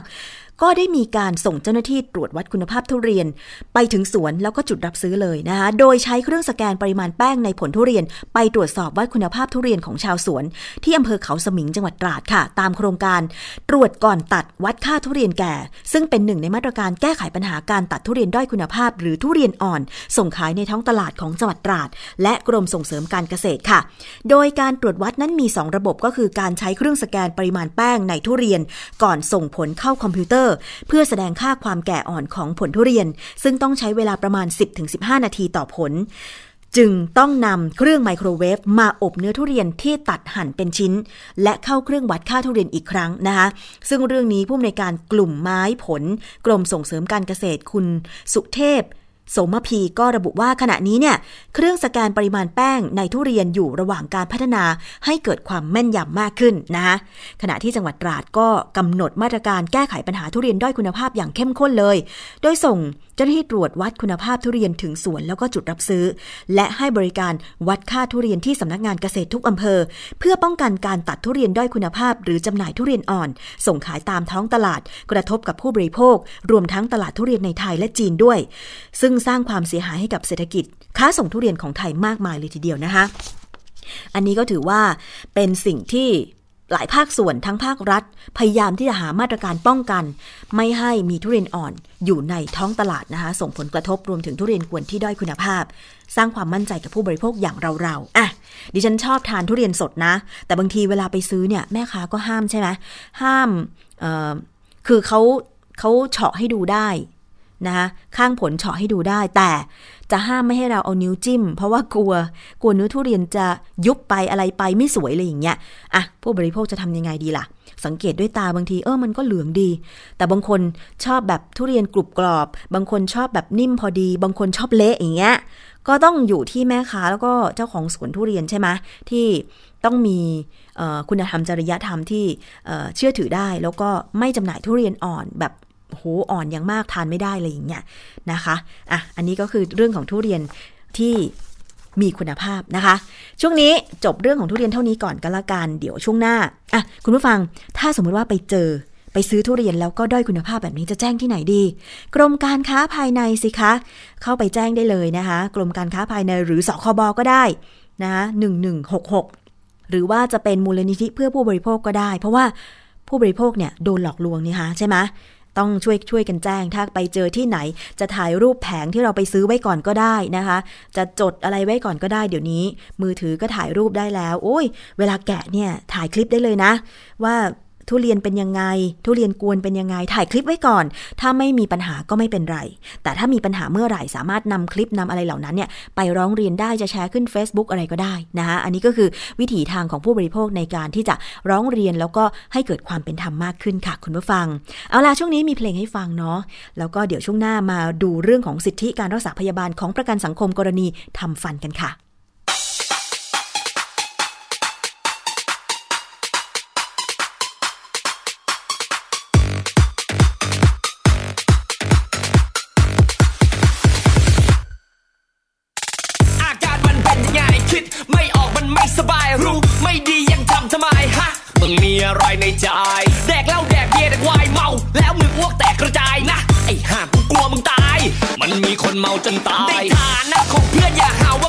ก็ได้มีการส่งเจ้าหน้าที่ตรวจวัดคุณภาพทุเรียน ไปถึงสวนแล้วก็จุดรับซื้อเลยนะคะ โดยใช้เครื่องสแกนปริมาณแป้งในผลทุเรียน ไปตรวจสอบวัดคุณภาพทุเรียนของชาวสวน ที่อำเภอเขาสมิงจังหวัดตราดค่ะ ตามโครงการตรวจก่อนตัดวัดค่าทุเรียนแก่ ซึ่งเป็นหนึ่งในมาตรการแก้ไขปัญหาการตัดทุเรียนด้อยคุณภาพ หรือทุเรียนอ่อน ส่งขายในท้องตลาดของจังหวัดตราด และกรมส่งเสริมการเกษตรค่ะ โดยการตรวจวัดนั้นมี 2 ระบบก็คือการใช้เครื่องสแกนปริมาณแป้งในทุเรียน ก่อนส่งผลเข้าคอมพิวเตอร์เพื่อแสดงค่าความแก่อ่อนของผลทุเรียน ซึ่งต้องใช้เวลาประมาณ 10-15 นาทีต่อผล จึงต้องนำเครื่องไมโครเวฟมาอบเนื้อทุเรียนที่ตัดหั่นเป็นชิ้น และเข้าเครื่องวัดค่าทุเรียนอีกครั้งนะคะ ซึ่งเรื่องนี้ผู้อำนวยการกลุ่มไม้ผล กรมส่งเสริมการเกษตรคุณสุเทพ โสมพีก็ระบุว่าขณะนี้เนี่ยเครื่องสแกนปริมาณแป้งในทุเรียนอยู่ระหว่างการพัฒนาให้เกิดความแม่นยำมากขึ้นนะคะขณะที่จังหวัดตราดก็กำหนดมาตรการแก้ไขปัญหาทุเรียนด้อยคุณภาพอย่างเข้มข้นเลย โดยส่ง จ้าหน้าที่ตรวจวัดคุณภาพทุเรียนถึงสวนแล้วก็จุดรับซื้อ และให้บริการวัดค่าทุเรียนที่สำนักงานเกษตรทุกอำเภอ เพื่อป้องกันการตัดทุเรียนด้อยคุณภาพ หรือจำหน่ายทุเรียนอ่อน ส่งขายตามท้องตลาด กระทบกับผู้บริโภค รวมทั้งตลาดทุเรียนในไทยและจีนด้วย ซึ่งสร้างความเสียหายให้กับเศรษฐกิจ ค้าส่งทุเรียนของไทยมากมายเลยทีเดียวนะคะ อันนี้ก็ถือว่าเป็นสิ่งที่ หลายภาคส่วนทั้งภาครัฐ พยายามที่จะหามาตรการป้องกัน ไม่ให้มีทุเรียนอ่อนอยู่ในท้องตลาดนะคะส่งผลกระทบรวมถึงทุเรียนกวนที่ด้อยคุณภาพ สร้างความมั่นใจกับผู้บริโภคอย่างเราๆอะดิฉันชอบทานทุเรียนสดนะ แต่บางทีเวลาไปซื้อเนี่ยแม่ค้าก็ห้ามใช่ไหมห้ามเออคือเขาเขาเฉาะให้ดูได้นะคะข้างผลเฉาะให้ดูได้แต่ จะห้ามไม่ให้เราเอานิ้วจิ้ม เพราะว่ากลัวกลัวเนื้อทุเรียนจะยุบไปอะไรไปไม่สวยเลยอย่างเงี้ยอะผู้บริโภคจะทำยังไงดีล่ะ สังเกตด้วยตาบางทีเออมันก็เหลืองดี แต่บางคนชอบแบบทุเรียนกรุบกรอบ บางคนชอบแบบนิ่มพอดี บางคนชอบเละอย่างเงี้ยก็ต้องอยู่ที่แม่ค้าแล้วก็เจ้าของสวนทุเรียนใช่ไหมที่ต้องมีคุณธรรมจริยธรรมที่เชื่อถือได้ แล้วก็ไม่จำหน่ายทุเรียนอ่อนแบบ โหอ่อนอย่างมากทานไม่ได้เลยอย่างเงี้ยนะคะอะอันนี้ก็คือเรื่องของทุเรียนที่มีคุณภาพนะคะ ช่วงนี้จบเรื่องของทุเรียนเท่านี้ก่อนก็แล้วกันเดี๋ยวช่วงหน้าอะคุณผู้ฟังถ้าสมมุติว่าไปเจอไปซื้อทุเรียนแล้วก็ด้อยคุณภาพแบบนี้จะแจ้งที่ไหนดี กรมการค้าภายในสิคะ เข้าไปแจ้งได้เลยนะคะ กรมการค้าภายในหรือสคบก็ได้นะคะหนึ่งหนึ่งหกหกหรือว่าจะเป็นมูลนิธิเพื่อผู้บริโภคก็ได้ เพราะว่าผู้บริโภคเนี่ยโดนหลอกลวงนี่คะใช่ไหม ต้องช่วยช่วยกันแจ้ง ถ้าไปเจอที่ไหน จะถ่ายรูปแผงที่เราไปซื้อไว้ก่อนก็ได้นะคะ จะจดอะไรไว้ก่อนก็ได้เดี๋ยวนี้ มือถือก็ถ่ายรูปได้แล้ว โอ้ย เวลาแกะเนี่ยถ่ายคลิปได้เลยนะ ว่า ทุเรียนเป็นยังไง ทุเรียนกวนเป็นยังไง ถ่ายคลิปไว้ก่อน ถ้าไม่มีปัญหาก็ไม่เป็นไร แต่ถ้ามีปัญหาเมื่อไหร่สามารถนำคลิปนำอะไรเหล่านั้นเนี่ยไปร้องเรียนได้จะแชร์ขึ้น Facebook อะไรก็ได้นะฮะอันนี้ก็คือวิถีทางของผู้บริโภคในการที่จะร้องเรียนแล้วก็ให้เกิดความเป็นธรรมมากขึ้นค่ะ คุณผู้ฟัง เอาล่ะช่วงนี้มีเพลงให้ฟังเนาะแล้วก็เดี๋ยวช่วงหน้ามาดูเรื่องของสิทธิการรักษาพยาบาลของประกันสังคมกรณีทำฟันกันค่ะิดไม่ออกมันไม่สบายรู้ไม่ดียังทำทำไมฮะมึงมีอะไรในใจ แดกเหล้าแดกเบียร์แดกวายเมา แล้วมึงอ้วกแตกกระจายนะ ไอ้ห่ากูกลัวมึงตาย มันมีคนเมาจนตายในฐานะของเพื่อนอย่าหาว่า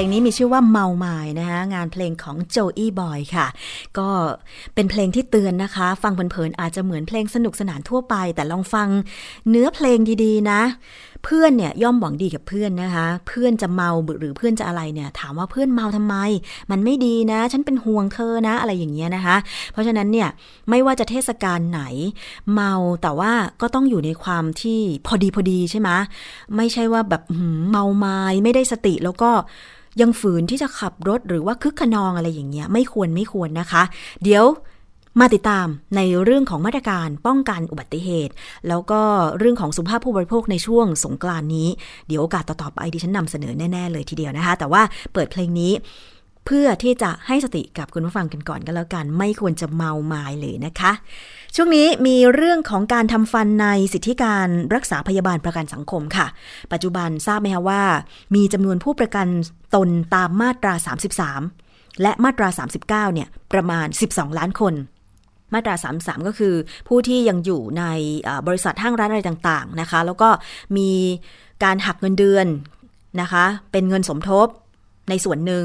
ลงนี้มีชื่อว่าเมาไม้นะคะงานเพลงของโจอี้บอยค่ะ ก็เป็นเพลงที่เตือนนะคะ ฟังเพลินๆอาจจะเหมือนเพลงสนุกสนานทั่วไป แต่ลองฟังเนื้อเพลงดีๆนะ เพื่อนเนี่ยย่อมหวังดีกับเพื่อนนะคะ เพื่อนจะเมาหรือเพื่อนจะอะไรเนี่ย ถามว่าเพื่อนเมาทำไม มันไม่ดีนะ ฉันเป็นห่วงเธอนะ อะไรอย่างเงี้ยนะคะ เพราะฉะนั้นเนี่ยไม่ว่าจะเทศกาลไหน เมาแต่ว่าก็ต้องอยู่ในความที่พอดีพอดีใช่ไหมไม่ใช่ว่าแบบเมาไม้ไม่ได้สติแล้วก็ยังฝืนที่จะขับรถหรือว่าคึกขนองอะไรอย่างเงี้ยไม่ควรไม่ควรนะคะ เดี๋ยว มาติดตามในเรื่องของมาตรการป้องกันอุบัติเหตุ แล้วก็เรื่องของสุขภาพผู้บริโภคในช่วงสงกรานต์นี้ เดี๋ยวโอกาสต่อๆไปดิฉันนำเสนอแน่ ๆ เลยทีเดียวนะคะ แต่ว่าเปิดเพลงนี้เพื่อที่จะให้สติกับคุณผู้ฟังกันก่อนก็แล้วกัน ไม่ควรจะเมาไม้เลยนะคะ ช่วงนี้มีเรื่องของการทำฟันในสิทธิการรักษาพยาบาลประกันสังคมค่ะ ปัจจุบันทราบไหมคะว่า มีจำนวนผู้ประกันตนตามมาตรา 33 และมาตรา 39 เนี่ยประมาณ 12 ล้านคน มาตรา 33 ก็คือผู้ที่ยังอยู่ในบริษัทห้างร้านอะไรต่างๆนะคะ แล้วก็มีการหักเงินเดือนนะคะ เป็นเงินสมทบในส่วนหนึ่ง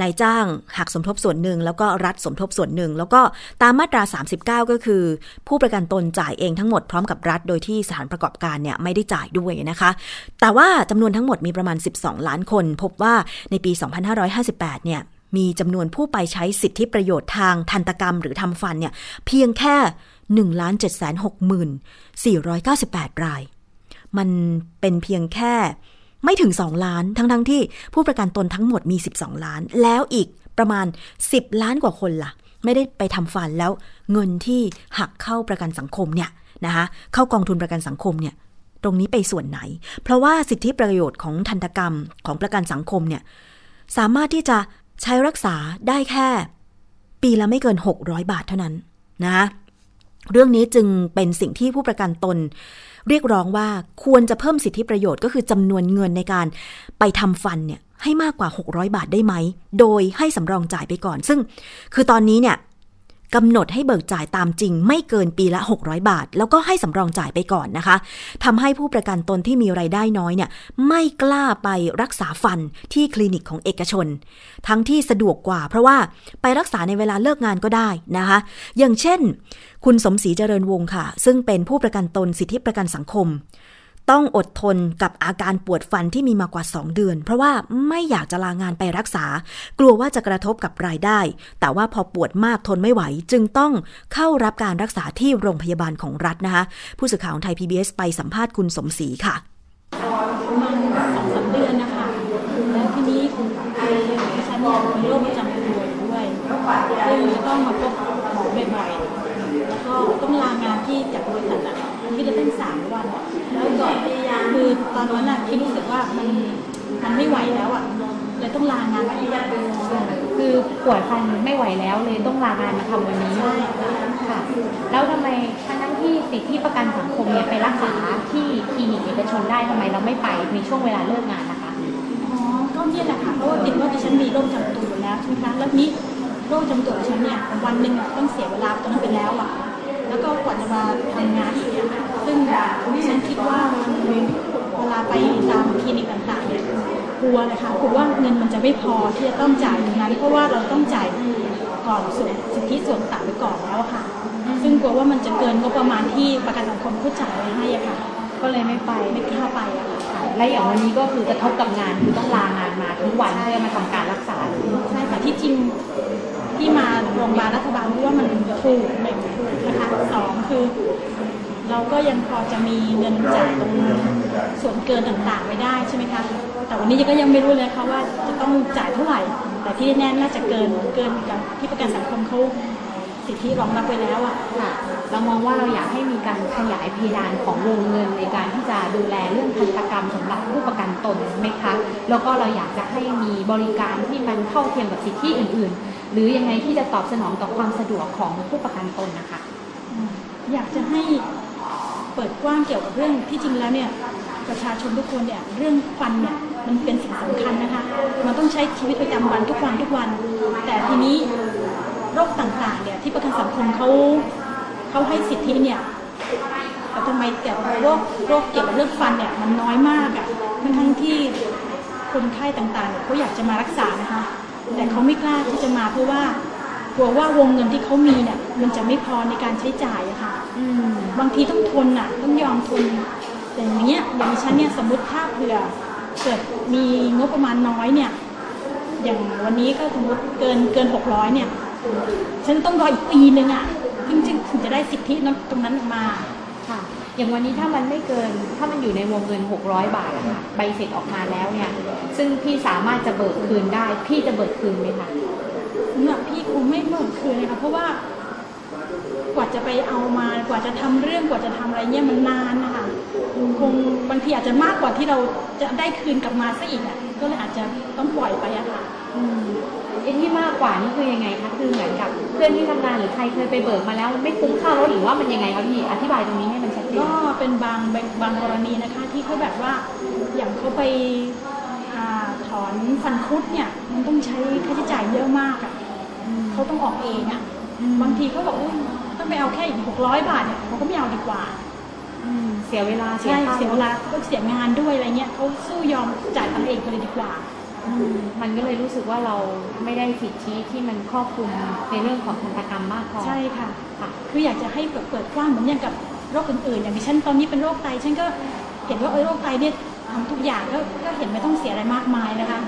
นายจ้างหักสมทบส่วนหนึ่ง แล้วก็รัฐสมทบส่วนหนึ่ง แล้วก็ตามมาตรา 39 ก็คือ ผู้ประกันตนจ่ายเองทั้งหมดพร้อมกับรัฐ โดยที่สถานประกอบการเนี่ยไม่ได้จ่ายด้วยนะคะ แต่ว่าจำนวนทั้งหมดมีประมาณ 12 ล้านคน พบว่าในปี 2558 เนี่ย มีจำนวนผู้ไปใช้สิทธิประโยชน์ทางทันตกรรมหรือทำฟันเนี่ยเพียงแค่1ล้าน7 6 498 ราย มันเป็นเพียงแค่ไม่ถึง 2 ล้าน ทั้งๆทที่ผู้ประกันตนทั้งหมดมี 12 ล้าน แล้วอีกประมาณ 10 ล้านกว่าคนละ่ะ ไม่ได้ไปทำฟันแล้วเงินที่หักเข้าประกันสังคมเนี่ยนะคะเข้ากองทุนประกันสังคมเนี่ยตรงนี้ไปส่วนไหน เพราะว่าสิทธิประโยชน์ของทันตกรรมของประกันสังคมเนี่ยสามารถที่จะ ใช้รักษาได้แค่ ปีละไม่เกิน 600 บาทเท่านั้นนะเรื่องนี้จึงเป็นสิ่งที่ผู้ประกันตน เรียกร้องว่าควรจะเพิ่มสิทธิประโยชน์ก็คือจำนวนเงินในการไปทำฟันเนี่ยให้มากกว่า 600 บาทได้ไหม โดยให้สำรองจ่ายไปก่อน ซึ่งคือตอนนี้เนี่ย กำหนดให้เบิกจ่ายตามจริง ไม่เกินปีละ 600 บาท แล้วก็ให้สำรองจ่ายไปก่อนนะคะทำให้ผู้ประกันตนที่มีไรายได้น้อยเนี่ยไม่กล้าไปรักษาฟันที่คลินิกของเอกชน ทั้งที่สะดวกกว่า เพราะว่าไปรักษาในเวลาเลิกงานก็ได้นะคะ อย่างเช่น คุณสมศรีเจริญวงศ์ค่ะ ซึ่งเป็นผู้ประกันตนสิทธิประกันสังคม ต้องอดทนกับอาการปวดฟันที่มีมากว่า 2 เดือน เพราะว่าไม่อยากจะลางานไปรักษา กลัวว่าจะกระทบกับรายได้ แต่ว่าพอปวดมากทนไม่ไหว จึงต้องเข้ารับการรักษาที่โรงพยาบาลของรัฐนะคะ ผู้สื่อข่าวไทย PBS ไปสัมภาษณ์คุณสมศรีค่ะประมาณสองสาเดือนนะคะแล้วทีนี้คือดิฉันนี่ยมีโรคประจำตัวด้วยซึ่งจะต้องมาพบหมอบ่อยๆแล้วก็ต้องลางานที่จากบริษัทที่จะเป็นสา คือตอนนั้นอะที่รู้สึกว่ามันมันไม่ไหวแล้วอะเลยต้องลางานที่คือปวดฟันไม่ไหวแล้วเลยต้องลางานมาทำวันนี้ค่ะแล้วทำไมทั้งนั้นที่สิทธิประกันสังคมเนี่ยไปรักษาที่คลินิกเอกชนได้ทำไมเราไม่ไปในช่วงเวลาเลิกงานนะคะอ๋อก็เนี่ยแหละค่ะเพราะว่าติดว่าดิฉันมีโรคประจำตัวอยู่แล้วใช่ไหมคะแล้วนี้โรคประจำตัวดิฉันเนี่ยวันหนึ่งต้องเสียเวลาตรงนั้นไปแล้วอะแล้วก็กว่าจะมาทำงานอีกอะซึ่งดิฉันคิดว่า เวลาไปตามคลินิกต่างๆเนี่ยกลัวเลยค่ะกลัวว่าเงินมันจะไม่พอที่จะต้องจ่ายตรงนั้นเพราะว่าเราต้องจ่ายก่อนส่วนสิทธิส่วนต่างไปก่อนแล้วอะค่ะ ซึ่งกลัวว่ามันจะเกินงบประมาณที่ประกันสังคมเขาจ่ายไว้ให้อะค่ะ ก็เลยไม่ไปไม่กล้าไปอะค่ะค่ะและอย่างวันนี้ก็คือกระทบกับงานคือต้องลางานมาทุกวันเพื่อมาทำการรักษาเลยใช่ค่ะที่จริงที่มาโรงพยาบาลรัฐบาลเพราะว่ามันถูกหนึ่งถูกนะคะสองคือ เราก็ยังพอจะมีเงินจ่ายตรงส่วนเกินต่างๆไม่ได้ใช่ไหมคะแต่วันนี้ก็ยังไม่รู้เลยค่ะว่าจะต้องจ่ายเท่าไหร่ แต่ที่แน่น่าจะเกินเกินกับที่ประกันสังคมเขาสิทธิรองรับไว้แล้วอะค่ะเรามองว่าเราอยากให้มีการขยายเพดานของวงเงินในการที่จะดูแลเรื่องทันตกรรมสำหรับผู้ประกันตนไหมคะแล้วก็เราอยากจะให้มีบริการที่มันเท่าเทียมกับสิทธิอื่น ๆ หรือยังไงที่จะตอบสนองต่อความสะดวกของผู้ประกันตนนะคะ อยากจะให้ เปิดกว้างเกี่ยวกับเรื่องที่จริงแล้วเนี่ยประชาชนทุกคนเนี่ยเรื่องฟันเนี่ยมันเป็นสิ่งสำคัญนะคะ มันต้องใช้ชีวิตประจำวันทุกวันทุกวัน แต่ทีนี้โรคต่างๆเนี่ยที่ประกันสังคมเขาเขาให้สิทธิเนี่ยแต่ทำไมแต่โรคโรคเกี่ยวกับเรื่องฟันเนี่ยมันน้อยมากอะ่ะทั้งทั้งที่คนไข้ต่างๆเนี่ยเขาอยากจะมารักษานะคะ แต่เขาไม่กล้าที่จะมาเพราะว่ากลัวว่าวงเงินที่เขามีเนี่ยมันจะไม่พอในการใช้จ่ายอะค่ะ อืม บางทีต้องทนอะ ต้องยอมทนแต่อย่างเงี้ยอย่างดิฉันเนี่ยสมมติถ้าเผื่อเกิดมีงบประมาณน้อยเนี่ย อย่างวันนี้ก็สมมติเกินเกินหกร้อยเนี่ย ฉันต้องรออีกปีหนึ่งอะถึงจะถึงจะได้สิทธินั้นตรงนั้นออกมาค่ะ อย่างวันนี้ถ้ามันไม่เกินถ้ามันอยู่ในวงเงิน 600 บาทอะค่ะใบเสร็จออกมาแล้วเนี่ย ซึ่งพี่สามารถจะเบิกคืนได้ พี่จะเบิกคืนไหมคะสำหรับพี่คงไม่เบิกคืนเลยค่ะเพราะว่า กว่าจะไปเอามากว่าจะทำเรื่องกว่าจะทำอะไรเนี่ยมันนานนะคะคงบางทีอาจจะมากกว่าที่เราจะได้คืนกลับมาซะอีกอะก็เลยอาจจะต้องปล่อยไปอะค่ะอืมไอ้ที่มากกว่านี่คือยังไงคะคือเหมือนกับเพื่อนที่ทำงานหรือใครเคยไปเบิกมาแล้วมันไม่คุ้มค่ารถหรือว่ามันยังไงคะพี่อธิบายตรงนี้ให้มันชัดเจนก็เป็นบางบางบางกรณีนะคะ ที่เขาแบบว่าอย่างเขาไปอาถอนฟันคุดเนี่ย มันต้องใช้ค่าใช้จ่ายเยอะมากอะ่ะเขาต้องออกเองอะ่ะบางทีเขาบอกว่าต้อง ไปเอาแค่อีกหกร้อยบาทเนี่ยเขาก็ไม่เอาดีกว่าอืมเสียเวลาใช่ค่เสียเวลาก็เสียงานด้วยอะไรเงี้ยเขาสู้ยอมจ่ายตังค์เองไปเลยดีกว่าอืมมันก็เลยรู้สึกว่าเราไม่ได้สิทธิที่มันครอบคลุมในเรื่องของทันตกรรมมากพอใช่ค่ะค่ะคืออยากจะให้เปิดเปิดกว้างเหมือนอย่างกับโรคอื่นๆอย่างดิฉันตอนนี้เป็นโรคไตฉันก็เห็นว่าเออโรคไตเนี่ยทำทุกอย่างก็ก็เห็นไม่ต้องเสียอะไรมากมายนะคะ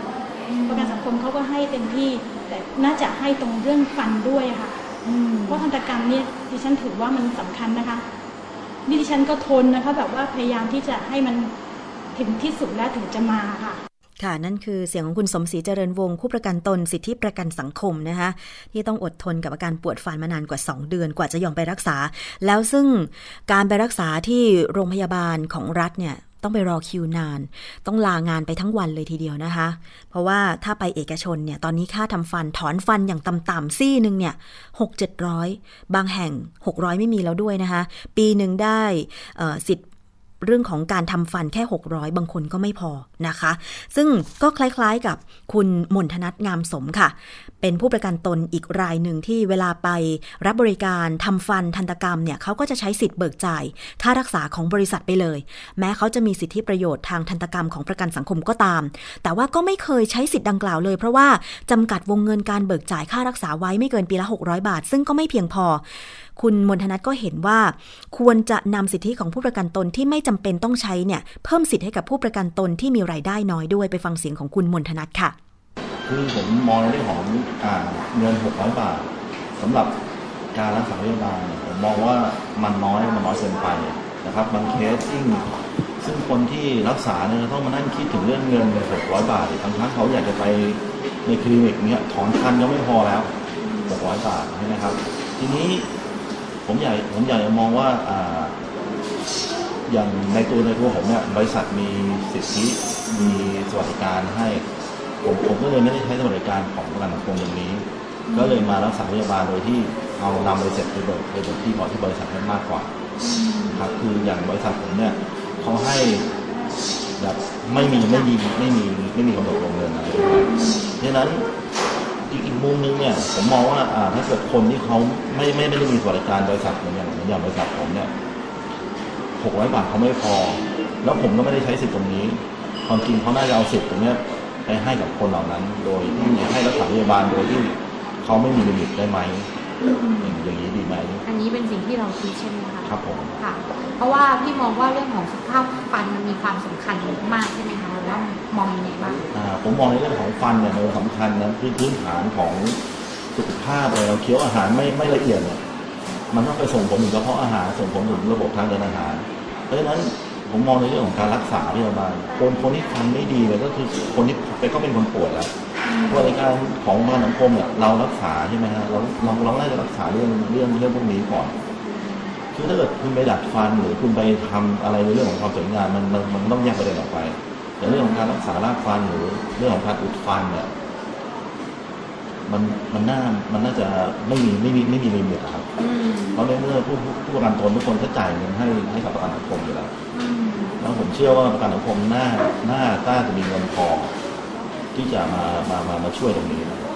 ประกันสังคมเขาก็ให้เต็มที่แต่น่าจะให้ตรงเรื่องฟันด้วยอะค่ะ อืมเพราะทันตกรรมเนี่ยดิฉันถือว่ามันสำคัญนะคะนี่ดิฉันก็ทนนะคะแบบว่าพยายามที่จะให้มันถึงที่สุดแล้วถึงจะมาค่ะค่ะนั่นคือเสียงของคุณสมศรีเจริญวงศ์ผู้ประกันตนสิทธิประกันสังคมนะคะที่ต้องอดทนกับอาการปวดฟันมานานกว่า 2 เดือนกว่าจะยอมไปรักษา แล้วซึ่งการไปรักษาที่โรงพยาบาลของรัฐเนี่ย ต้องไปรอคิวนาน ต้องลางานไปทั้งวันเลยทีเดียวนะคะ เพราะว่าถ้าไปเอกชนเนี่ย ตอนนี้ค่าทำฟันถอนฟันอย่างต่ำๆซี่หนึ่งเนี่ยหกเจ็ดร้อยบางแห่ง 600 ไม่มีแล้วด้วยนะคะ ปีหนึ่งได้สิทธิ์ เรื่องของการทำฟันแค่ 600 บางคนก็ไม่พอนะคะ ซึ่งก็คล้ายๆกับคุณมนทนัทงามสมค่ะ เป็นผู้ประกันตนอีกรายหนึ่งที่เวลาไปรับบริการทำฟันทันตกรรมเนี่ยเขาก็จะใช้สิทธิ์เบิกจ่าย ค่ารักษาของบริษัทไปเลย แม้เขาจะมีสิทธิประโยชน์ทางทันตกรรมของประกันสังคมก็ตาม แต่ว่าก็ไม่เคยใช้สิทธิ์ดังกล่าวเลย เพราะว่าจำกัดวงเงินการเบิกจ่ายค่ารักษาไว้ไม่เกินปีละ 600 บาท ซึ่งก็ไม่เพียงพอ คุณมนทนัทก็เห็นว่า ควรจะนำสิทธิของผู้ประกันตนที่ไม่จำเป็นต้องใช้เนี่ยเพิ่มสิทธิให้กับผู้ประกันตนที่มีรายได้น้อยด้วยไปฟังเสียงของคุณมนทนัทค่ะ คือผมมองในเรื่องของเงิน600บาทสำหรับการรักษาพยาบาลผมมองว่ามันน้อยมันน้อยเกินไปนะครับบางเคสซึ่งซึ่งคนที่รักษาเนี่ยต้องมานั่งคิดถึงเรื่องเงิน600บาทบางครั้งเขาอยากจะไปในคลินิกเนี่ยถอนคันก็ไม่พอแล้ว600บาทใช่ไหมครับ ทีนี้ ผมอยากผมอยากจะมองว่าอย่างในตัวในตัวผมเนี่ยบริษัทมีสิทธิมีสวัสดิการให้ ผมผมก็เลยไม่ได้ใช้สวัสดิการของประกันสังคมตรงนี้ ก็เลยมารักษาพยาบาลโดยที่เอานำใบเสร็จไปเบิกไปเบิกที่หมอที่บริษัทนั้นมากกว่าครับคืออย่างบริษัทผมเนี่ยเขาให้แบบไม่มีไม่มีไม่มีไม่มีกำหนดวงเงินอะไรเพราะฉะนั้น อีกอีกมุมนึงเนี่ยผมมองว่าอ่าถ้าเกิดคนที่เขาไม่ไม่ไม่ได้มีสวัสดิการบริษัทเหมือนอย่างเหมือนอย่างบริษัทผมเนี่ยหกร้อยบาทเขาไม่พอ แล้วผมก็ไม่ได้ใช้สิทธิ์ตรงนี้ ความจริงเขาน่าจะเอาสิทธิ์ตรงเนี้ยไปให้กับคนเหล่านั้น โดยที่ให้รักษาพยาบาลโดยที่เขาไม่มีลิมิตได้ไหม อย่างอย่างนี้ดีไหมอันนี้เป็นสิ่งที่เราคิดใช่ไหมคะครับผมค่ะเพราะว่าพี่มองว่าเรื่องของสุขภาพฟันมันมีความสำคัญมากใช่ไหมคะแล้วมองยังไงบ้างอ่าผมมองในเรื่องของฟันเนี่ยมันสำคัญนะพื้นพื้นฐานของสุขภาพเลยเราเคี้ยวอาหารไม่ไม่ละเอียดเนี่ยมันต้องไปส่งผลถึงกระเพาะอาหารส่งผลถึงระบบทางเดินอาหาร เพราะฉะนั้นผมมองในเรื่องของการรักษาพยาบาลคนคนที่ฟันไม่ดีเลยก็คือคนที่ไปก็เป็นคนป่วยแล้ว บริการของประกันสังคมเนี่ยเรารักษาใช่ไหมฮะเราเราเราน่าจะรักษาเรื่องเรื่องเรื่องพวกนี้ก่อนคือถ้าเกิดคุณไปดัดฟันหรือคุณไปทำอะไรในเรื่องของความสวยงามมันมันมันต้องแยกประเด็นออกไป แต่เรื่องของการรักษารากฟันหรือเรื่องของการอุดฟันเนี่ยมันมันน่ามันน่าจะไม่มีไม่มีไม่มีลิมิตอะครับเพราะในเมื่อผู้ผู้ผู้ประกันตนทุกคนก็จ่ายเงินให้ให้กับประกันสังคมอยู่แล้วแล้วผมเชื่อว่าประกันสังคมน่าน่าน่าจะมีเงินพอ ที่จะมามามามาช่วยตรงนี้นะ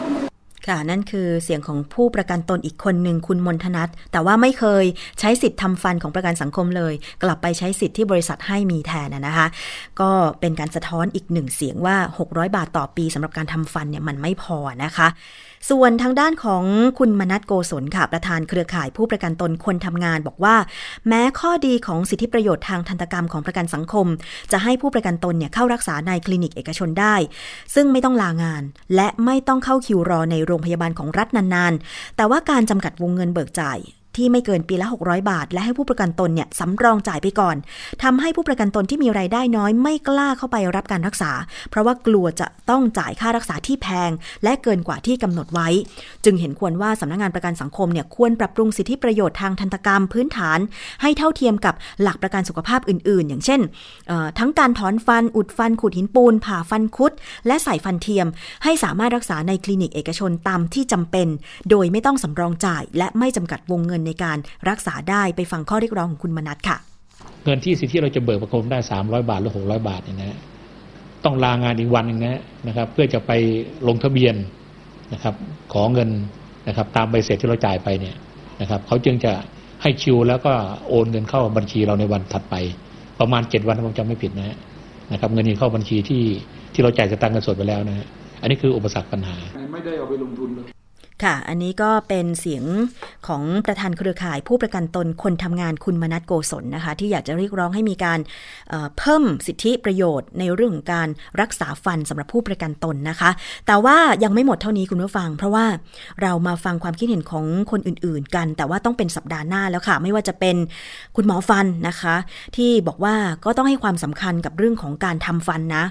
ค่ะนั่นคือเสียงของผู้ประกันตนอีกคนหนึ่งคุณมนทนัทแต่ว่าไม่เคยใช้สิทธิ์ทำฟันของประกันสังคมเลย กลับไปใช้สิทธิ์ที่บริษัทให้มีแทนนะคะ ก็เป็นการสะท้อนอีกหนึ่งเสียงว่า 600 บาทต่อปีสำหรับการทำฟันเนี่ยมันไม่พอนะคะ ส่วนทางด้านของคุณมนัทโกศลค่ะประธานเครือข่ายผู้ประกันตนคนทำงานบอกว่า แม้ข้อดีของสิทธิประโยชน์ทางทันตกรรมของประกันสังคม จะให้ผู้ประกันตนเนี่ยเข้ารักษาในคลินิกเอกชนได้ ซึ่งไม่ต้องลางาน และไม่ต้องเข้าคิวรอในโรงงพยาบาลของรัฐนานๆ แต่ว่าการจำกัดวงเงินเบิกจ่าย ที่ไม่เกินปีละ 600 บาท และให้ผู้ประกันตนเนี่ยสำรองจ่ายไปก่อนทำให้ผู้ประกันตนที่มีรายได้น้อยไม่กล้าเข้าไปรับการรักษา เพราะว่ากลัวจะต้องจ่ายค่ารักษาที่แพง และเกินกว่าที่กำหนดไว้ จึงเห็นควรว่าสำนักงานประกันสังคมเนี่ยควรปรับปรุงสิทธิประโยชน์ทางทันตกรรมพื้นฐาน ให้เท่าเทียมกับหลักประกันสุขภาพอื่น ๆ อย่างเช่น ทั้งการถอนฟันอุดฟันขูดหินปูน ผ่าฟันคุด และใส่ฟันเทียม ให้สามารถรักษาในคลินิกเอกชนตามที่จำเป็น โดยไม่ต้องสำรองจ่าย และไม่จำกัดวงเงินในการรักษาได้ไปฟังข้อเรียกร้องของคุณมนัทค่ะ เงินที่สิทธิเราจะเบิกประกันได้ 300 บาทหรือ 600 บาทเนี่ยนะฮะต้องลางานอีกวันหนึ่งนะนะครับ เพื่อจะไปลงทะเบียนนะครับ ขอเงินนะครับ ตามใบเสร็จที่เราจ่ายไปเนี่ยนะครับเขาจึงจะให้คิวแล้วก็โอนเงินเข้าบัญชีเราในวันถัดไป ประมาณ 7 วันถ้าผมจำไม่ผิดนะฮะนะครับ เงินนี้เข้าบัญชีที่ที่เราจ่ายสตางค์เงินสดไปแล้วนะฮะอันนี้คืออุปสรรคปัญหา ไม่ได้เอาไปลงทุนเลย ค่ะ อันนี้ก็เป็นเสียงของประธานเครือข่ายผู้ประกันตนคนทำงานคุณมนัทโกศลนะคะ ที่อยากจะเรียกร้องให้มีการเเพิ่มสิทธิประโยชน์ ในเรื่องของการรักษาฟันสำหรับผู้ประกันตนนะคะ แต่ว่ายังไม่หมดเท่านี้คุณผู้ฟัง เพราะว่าเรามาฟังความคิดเห็นของคนอื่น ๆ กัน แต่ว่าต้องเป็นสัปดาห์หน้าแล้วค่ะ ไม่ว่าจะเป็นคุณหมอฟันนะคะ ที่บอกว่าก็ต้องให้ความสำคัญกับเรื่องของการทำฟันนะ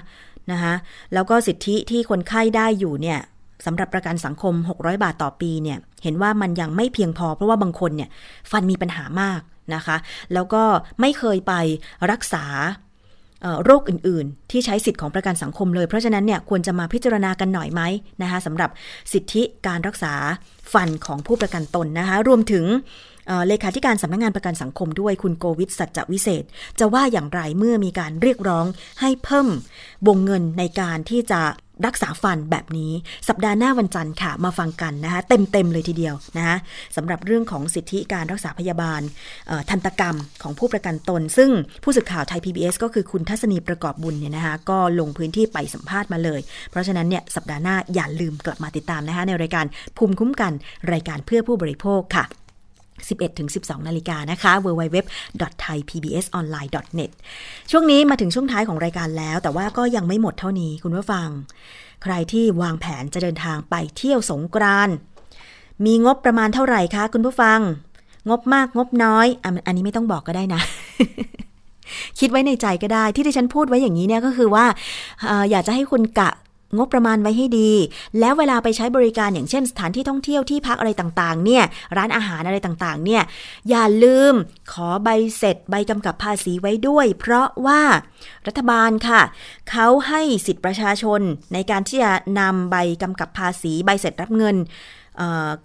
นะคะแล้วก็สิทธิที่คนไข้ได้อยู่เนี่ย สำหรับประกันสังคม 600 บาทต่อปีเนี่ยเห็นว่ามันยังไม่เพียงพอ เพราะว่าบางคนเนี่ยฟันมีปัญหามากนะคะ แล้วก็ไม่เคยไปรักษาโรคอื่น ๆ ที่ใช้สิทธิ์ของประกันสังคมเลย เพราะฉะนั้นเนี่ยควรจะมาพิจารณากันหน่อยไหมนะคะสำหรับสิทธิการรักษาฟันของผู้ประกันตนนะคะ รวมถึง เลขาธิการสำนักงานประกันสังคมด้วยคุณโกวิทสัจจวิเศษ จะว่าอย่างไรเมื่อมีการเรียกร้องให้เพิ่มวงเงินในการที่จะรักษาฟันแบบนี้สัปดาห์หน้าวันจันทร์ค่ะ มาฟังกันนะคะเต็มๆเลยทีเดียวนะคะสำหรับเรื่องของสิทธิการรักษาพยาบาลทันตกรรมของผู้ประกันตน ซึ่งผู้สื่อข่าวไทย PBS ก็คือคุณทัศนีประกอบบุญเนี่ยนะคะก็ลงพื้นที่ไปสัมภาษณ์มาเลย เพราะฉะนั้นเนี่ยสัปดาห์หน้าอย่าลืมกลับมาติดตามนะคะในรายการภูมิคุ้มกันรายการเพื่อผู้บริโภคค่ะ 11 ถึง 12 นาฬิกานะคะ www.thaipbsonline.net ช่วงนี้มาถึงช่วงท้ายของรายการแล้ว แต่ว่าก็ยังไม่หมดเท่านี้คุณผู้ฟัง ใครที่วางแผนจะเดินทางไปเที่ยวสงกรานมีงบประมาณเท่าไหร่คะคุณผู้ฟัง งบมากงบน้อยอ,อันนี้ไม่ต้องบอกก็ได้นะคิดไว้ในใจก็ได้ที่ดิฉันพูดไว้อย่างนี้เนี่ยก็คือว่าออยากจะให้คุณกะ งบประมาณไว้ให้ดี แล้วเวลาไปใช้บริการอย่างเช่นสถานที่ท่องเที่ยวที่พักอะไรต่างๆ เนี่ย ร้านอาหารอะไรต่างๆ เนี่ย อย่าลืมขอใบเสร็จใบกำกับภาษีไว้ด้วย เพราะว่ารัฐบาลค่ะ เขาให้สิทธิประชาชนในการที่จะนำใบกำกับภาษี ใบเสร็จรับเงิน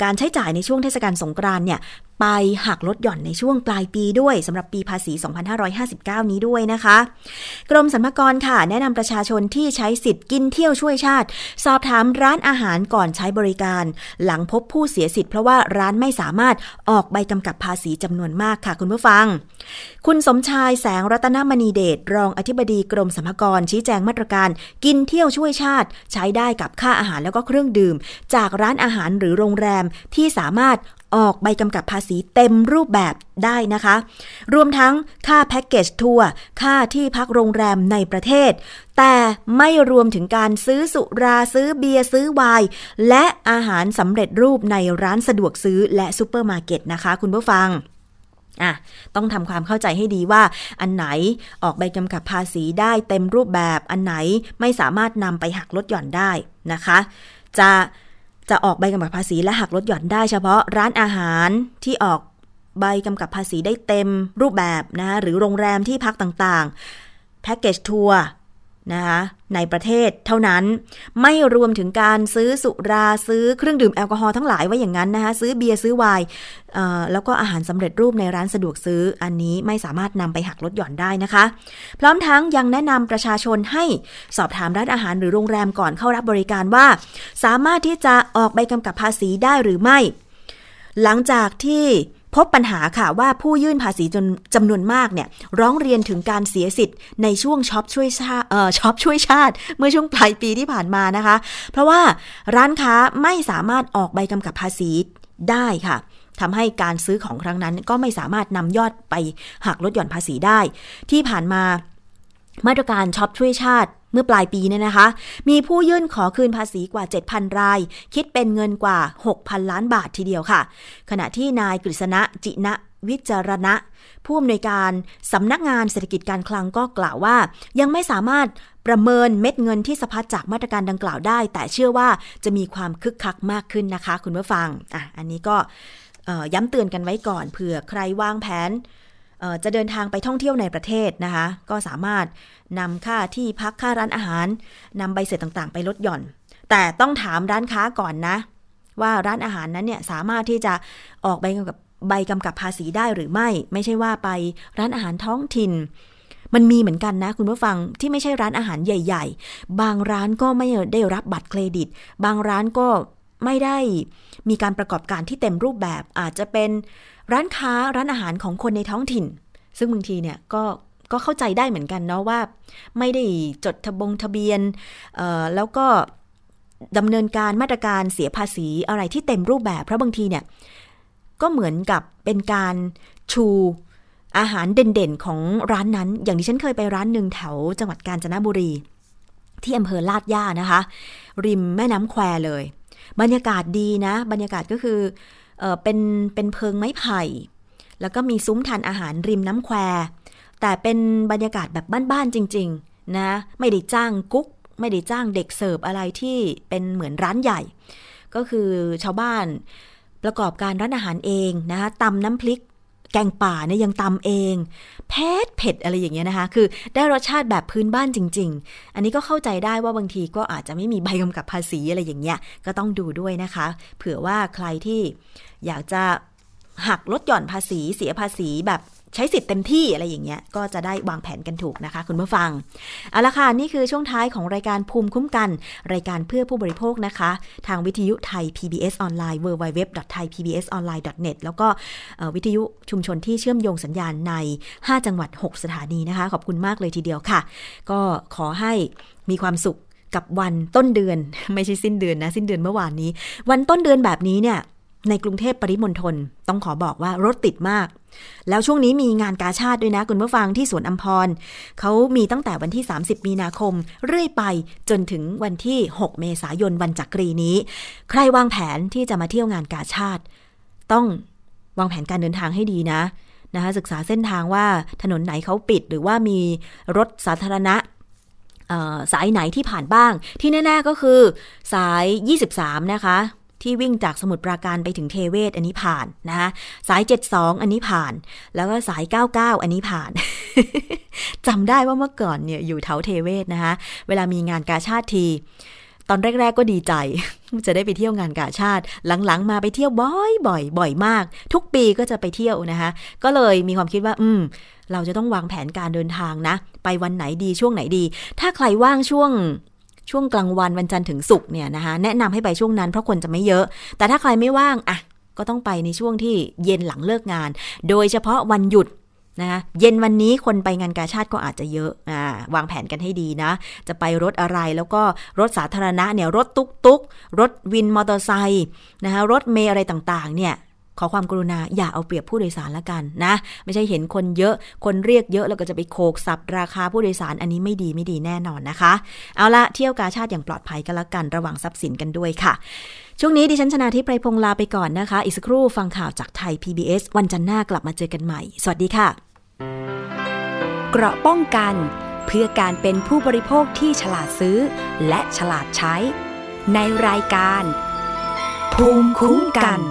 การใช้จ่ายในช่วงเทศกาลสงกรานเนี่ยไปหักลดหย่อนในช่วงปลายปีด้วยสำหรับปีภาษี 2559 นี้ด้วยนะคะ กรมสรรพากรค่ะ แนะนำประชาชนที่ใช้สิทธิ์กินเที่ยวช่วยชาติ สอบถามร้านอาหารก่อนใช้บริการ หลังพบผู้เสียสิทธิ์ เพราะว่าร้านไม่สามารถออกใบกำกับภาษีจำนวนมากค่ะคุณผู้ฟัง คุณสมชายแสงรัตนมณีเดชรองอธิบดีกรมสรรพากรชี้แจงมาตรการ กินเที่ยวช่วยชาติ ใช้ได้กับค่าอาหารแล้วก็เครื่องดื่ม จากร้านอาหารหรือโรงแรมที่สามารถ ออกใบกำกับภาษีเต็มรูปแบบได้นะคะ รวมทั้งค่าแพ็กเกจทัวร์ค่าที่พักโรงแรมในประเทศ แต่ไม่รวมถึงการซื้อสุราซื้อเบียร์ซื้อไวน์และอาหารสำเร็จรูปในร้านสะดวกซื้อและซูเปอร์มาร์เก็ตนะคะคุณผู้ฟังอะต้องทำความเข้าใจให้ดีว่า อันไหนออกใบกำกับภาษีได้เต็มรูปแบบอันไหนไม่สามารถนำไปหักลดหย่อนได้นะคะ จะ จะออกใบกำกับภาษีและหักลดหย่อนได้เฉพาะร้านอาหารที่ออกใบกำกับภาษีได้เต็มรูปแบบนะหรือโรงแรมที่พักต่างๆ แพ็กเกจทัวร์ นะคะในประเทศเท่านั้น ไม่รวมถึงการซื้อสุราซื้อเครื่องดื่มแอลกอฮอล์ทั้งหลายไว้อย่างนั้นนะคะซื้อเบียร์ซื้อไวน์แล้วก็อาหารสำเร็จรูปในร้านสะดวกซื้อ อันนี้ไม่สามารถนำไปหักลดหย่อนได้นะคะ พร้อมทั้งยังแนะนำประชาชนให้สอบถามร้านอาหารหรือโรงแรมก่อนเข้ารับบริการว่า สามารถที่จะออกใบกำกับภาษีได้หรือไม่ หลังจากที่ พบปัญหาค่ะว่าผู้ยื่นภาษีจนจำนวนมากเนี่ยร้องเรียนถึงการเสียสิทธิ์ในช่วงช็อปช่วยชาติเอ่อช็อปช่วยชาติ เมื่อช่วงปลายปีที่ผ่านมานะคะ เพราะว่าร้านค้าไม่สามารถออกใบกำกับภาษีได้ค่ะทำให้การซื้อของครั้งนั้นก็ไม่สามารถนำยอดไปหักลดหย่อนภาษีได้ ที่ผ่านมามาตรการช็อปช่วยชาติ เมื่อปลายปีเนี่ยนะคะ มีผู้ยื่นขอคืนภาษีกว่า 7,000 ราย คิดเป็นเงินกว่า 6,000 ล้านบาททีเดียวค่ะ ขณะที่นายกฤษณะจินะวิจารณะ ผู้อำนวยการสำนักงานเศรษฐกิจการคลังก็กล่าวว่า ยังไม่สามารถประเมินเม็ดเงินที่สะพัดจากมาตรการดังกล่าวได้ แต่เชื่อว่าจะมีความคึกคักมากขึ้นนะคะ คุณผู้ฟังอะอันนี้ก็ย้ำเตือนกันไว้ก่อนเผื่อใครวางแผน จะเดินทางไปท่องเที่ยวในประเทศนะคะ ก็สามารถนำค่าที่พักค่าร้านอาหารนำใบเสร็จต่างๆ ไปลดหย่อน แต่ต้องถามร้านค้าก่อนนะ ว่าร้านอาหารนั้นเนี่ยสามารถที่จะออกใบกำกับใบกำกับภาษีได้หรือไม่ ไม่ใช่ว่าไปร้านอาหารท้องถิ่น มันมีเหมือนกันนะ คุณผู้ฟังที่ไม่ใช่ร้านอาหารใหญ่ ๆ บางร้านก็ไม่ได้รับบัตรเครดิต บางร้านก็ไม่ได้ มีการประกอบการที่เต็มรูปแบบอาจจะเป็นร้านค้าร้านอาหารของคนในท้องถิ่น ซึ่งบางทีเนี่ยก็ก็เข้าใจได้เหมือนกันเนาะว่า ไม่ได้จดทะบงทะเบียนแล้วก็ดำเนินการมาตรการเสียภาษีอะไรที่เต็มรูปแบบ เพราะบางทีเนี่ยก็เหมือนกับเป็นการชูอาหารเด่นๆของร้านนั้น อย่างที่ฉันเคยไปร้านหนึ่งแถวจังหวัดกาญจนบุรี ที่อำเภอลาดย่านะคะ ริมแม่น้ำแควเลย บรรยากาศดีนะ บรรยากาศก็คือเออเป็นเป็นเพิงไม้ไผ่ แล้วก็มีซุ้มทานอาหารริมน้ำแคว แต่เป็นบรรยากาศแบบบ้านๆจริง ๆ นะ ไม่ได้จ้างกุ๊ก ไม่ได้จ้างเด็กเสิร์ฟอะไรที่เป็นเหมือนร้านใหญ่ ก็คือชาวบ้านประกอบการร้านอาหารเองนะคะตำน้ำพริก แกงป่าเนี่ยยังตำเองเผ็ดเผ็ดอะไรอย่างเงี้ยนะคะ คือได้รสชาติแบบพื้นบ้านจริง ๆ อันนี้ก็เข้าใจได้ว่าบางทีก็อาจจะไม่มีใบกำกับภาษีอะไรอย่างเงี้ยก็ต้องดูด้วยนะคะ เผื่อว่าใครที่อยากจะหักลดหย่อนภาษีเสียภาษีแบบ ใช้สิทธิ์เต็มที่อะไรอย่างเงี้ย ก็จะได้วางแผนกันถูกนะคะ คุณผู้ฟัง เอาละค่ะ นี่คือช่วงท้ายของรายการภูมิคุ้มกัน รายการเพื่อผู้บริโภคนะคะ ทางวิทยุไทย PBS ออนไลน์ www.thaipbsonline.net แล้วก็วิทยุชุมชนที่เชื่อมโยงสัญญาณใน 5 จังหวัด 6 สถานีนะคะ ขอบคุณมากเลยทีเดียวค่ะ ก็ขอให้มีความสุขกับวันต้นเดือน ไม่ใช่สิ้นเดือนนะ สิ้นเดือนเมื่อวานนี้ วันต้นเดือนแบบนี้เนี่ยในกรุงเทพปริมณฑลต้องขอบอกว่ารถติดมาก แล้วช่วงนี้มีงานกาชาติด้วยนะคุณผู้ฟังที่สวนอัมพรเขามีตั้งแต่วันที่ 30 มีนาคม เรื่อยไปจนถึงวันที่ 6 เมษายนวันจักรีนี้ ใครวางแผนที่จะมาเที่ยวงานกาชาติ ต้องวางแผนการเดินทางให้ดีนะนะคะศึกษาเส้นทางว่าถนนไหนเขาปิดหรือว่ามีรถสาธารณะสายไหนที่ผ่านบ้าง ที่แน่ ๆก็คือสาย 23 นะคะ ที่วิ่งจากสมุทรปราการไปถึงเทเวศอันนี้ผ่านนะคะสาย 72 อันนี้ผ่าน แล้วก็สาย 99 อันนี้ผ่านจำได้ว่าเมื่อก่อนเนี่ยอยู่แถวเทเวศนะคะเวลามีงานกาชาติทีตอนแรก ๆ ก็ดีใจ จะได้ไปเที่ยวงานกาชาติ หลัง ๆ มาไปเที่ยวบ่อยบ่อยบ่อยมาก ทุกปีก็จะไปเที่ยวนะคะ ก็เลยมีความคิดว่า อืม เราจะต้องวางแผนการเดินทางนะ ไปวันไหนดีช่วงไหนดี ถ้าใครว่างช่วง ช่วงกลางวันวันจันทร์ถึงศุกร์เนี่ยนะคะแนะนำให้ไปช่วงนั้นเพราะคนจะไม่เยอะ แต่ถ้าใครไม่ว่างอะก็ต้องไปในช่วงที่เย็นหลังเลิกงาน โดยเฉพาะวันหยุดนะคะเย็นวันนี้คนไปงานกาชาติก็อาจจะเยอะอ่าวางแผนกันให้ดีนะ จะไปรถอะไรแล้วก็รถสาธารณะเนี่ยรถตุ๊กตุ๊กรถวินมอเตอร์ไซค์นะคะรถเมย์อะไรต่างๆเนี่ย ขอความกรุณาอย่าเอาเปรียบผู้โดยสารละกันนะ ไม่ใช่เห็นคนเยอะคนเรียกเยอะแล้วก็จะไปโคกสับราคาผู้โดยสารอันนี้ไม่ดีไม่ดีแน่นอนนะคะ เอาละเที่ยวกาชาติอย่างปลอดภัยกันละกันระวังทรัพย์สินกันด้วยค่ะช่วงนี้ดิฉันชนะทิพไพรพงศ์ลาไปก่อนนะคะ อีกสักครู่ฟังข่าวจากไทย PBS วันจันทร์หน้ากลับมาเจอกันใหม่ สวัสดีค่ะ เกราะป้องกัน เพื่อการเป็นผู้บริโภคที่ฉลาดซื้อ และฉลาดใช้ ในรายการ ภูมิคุ้มกัน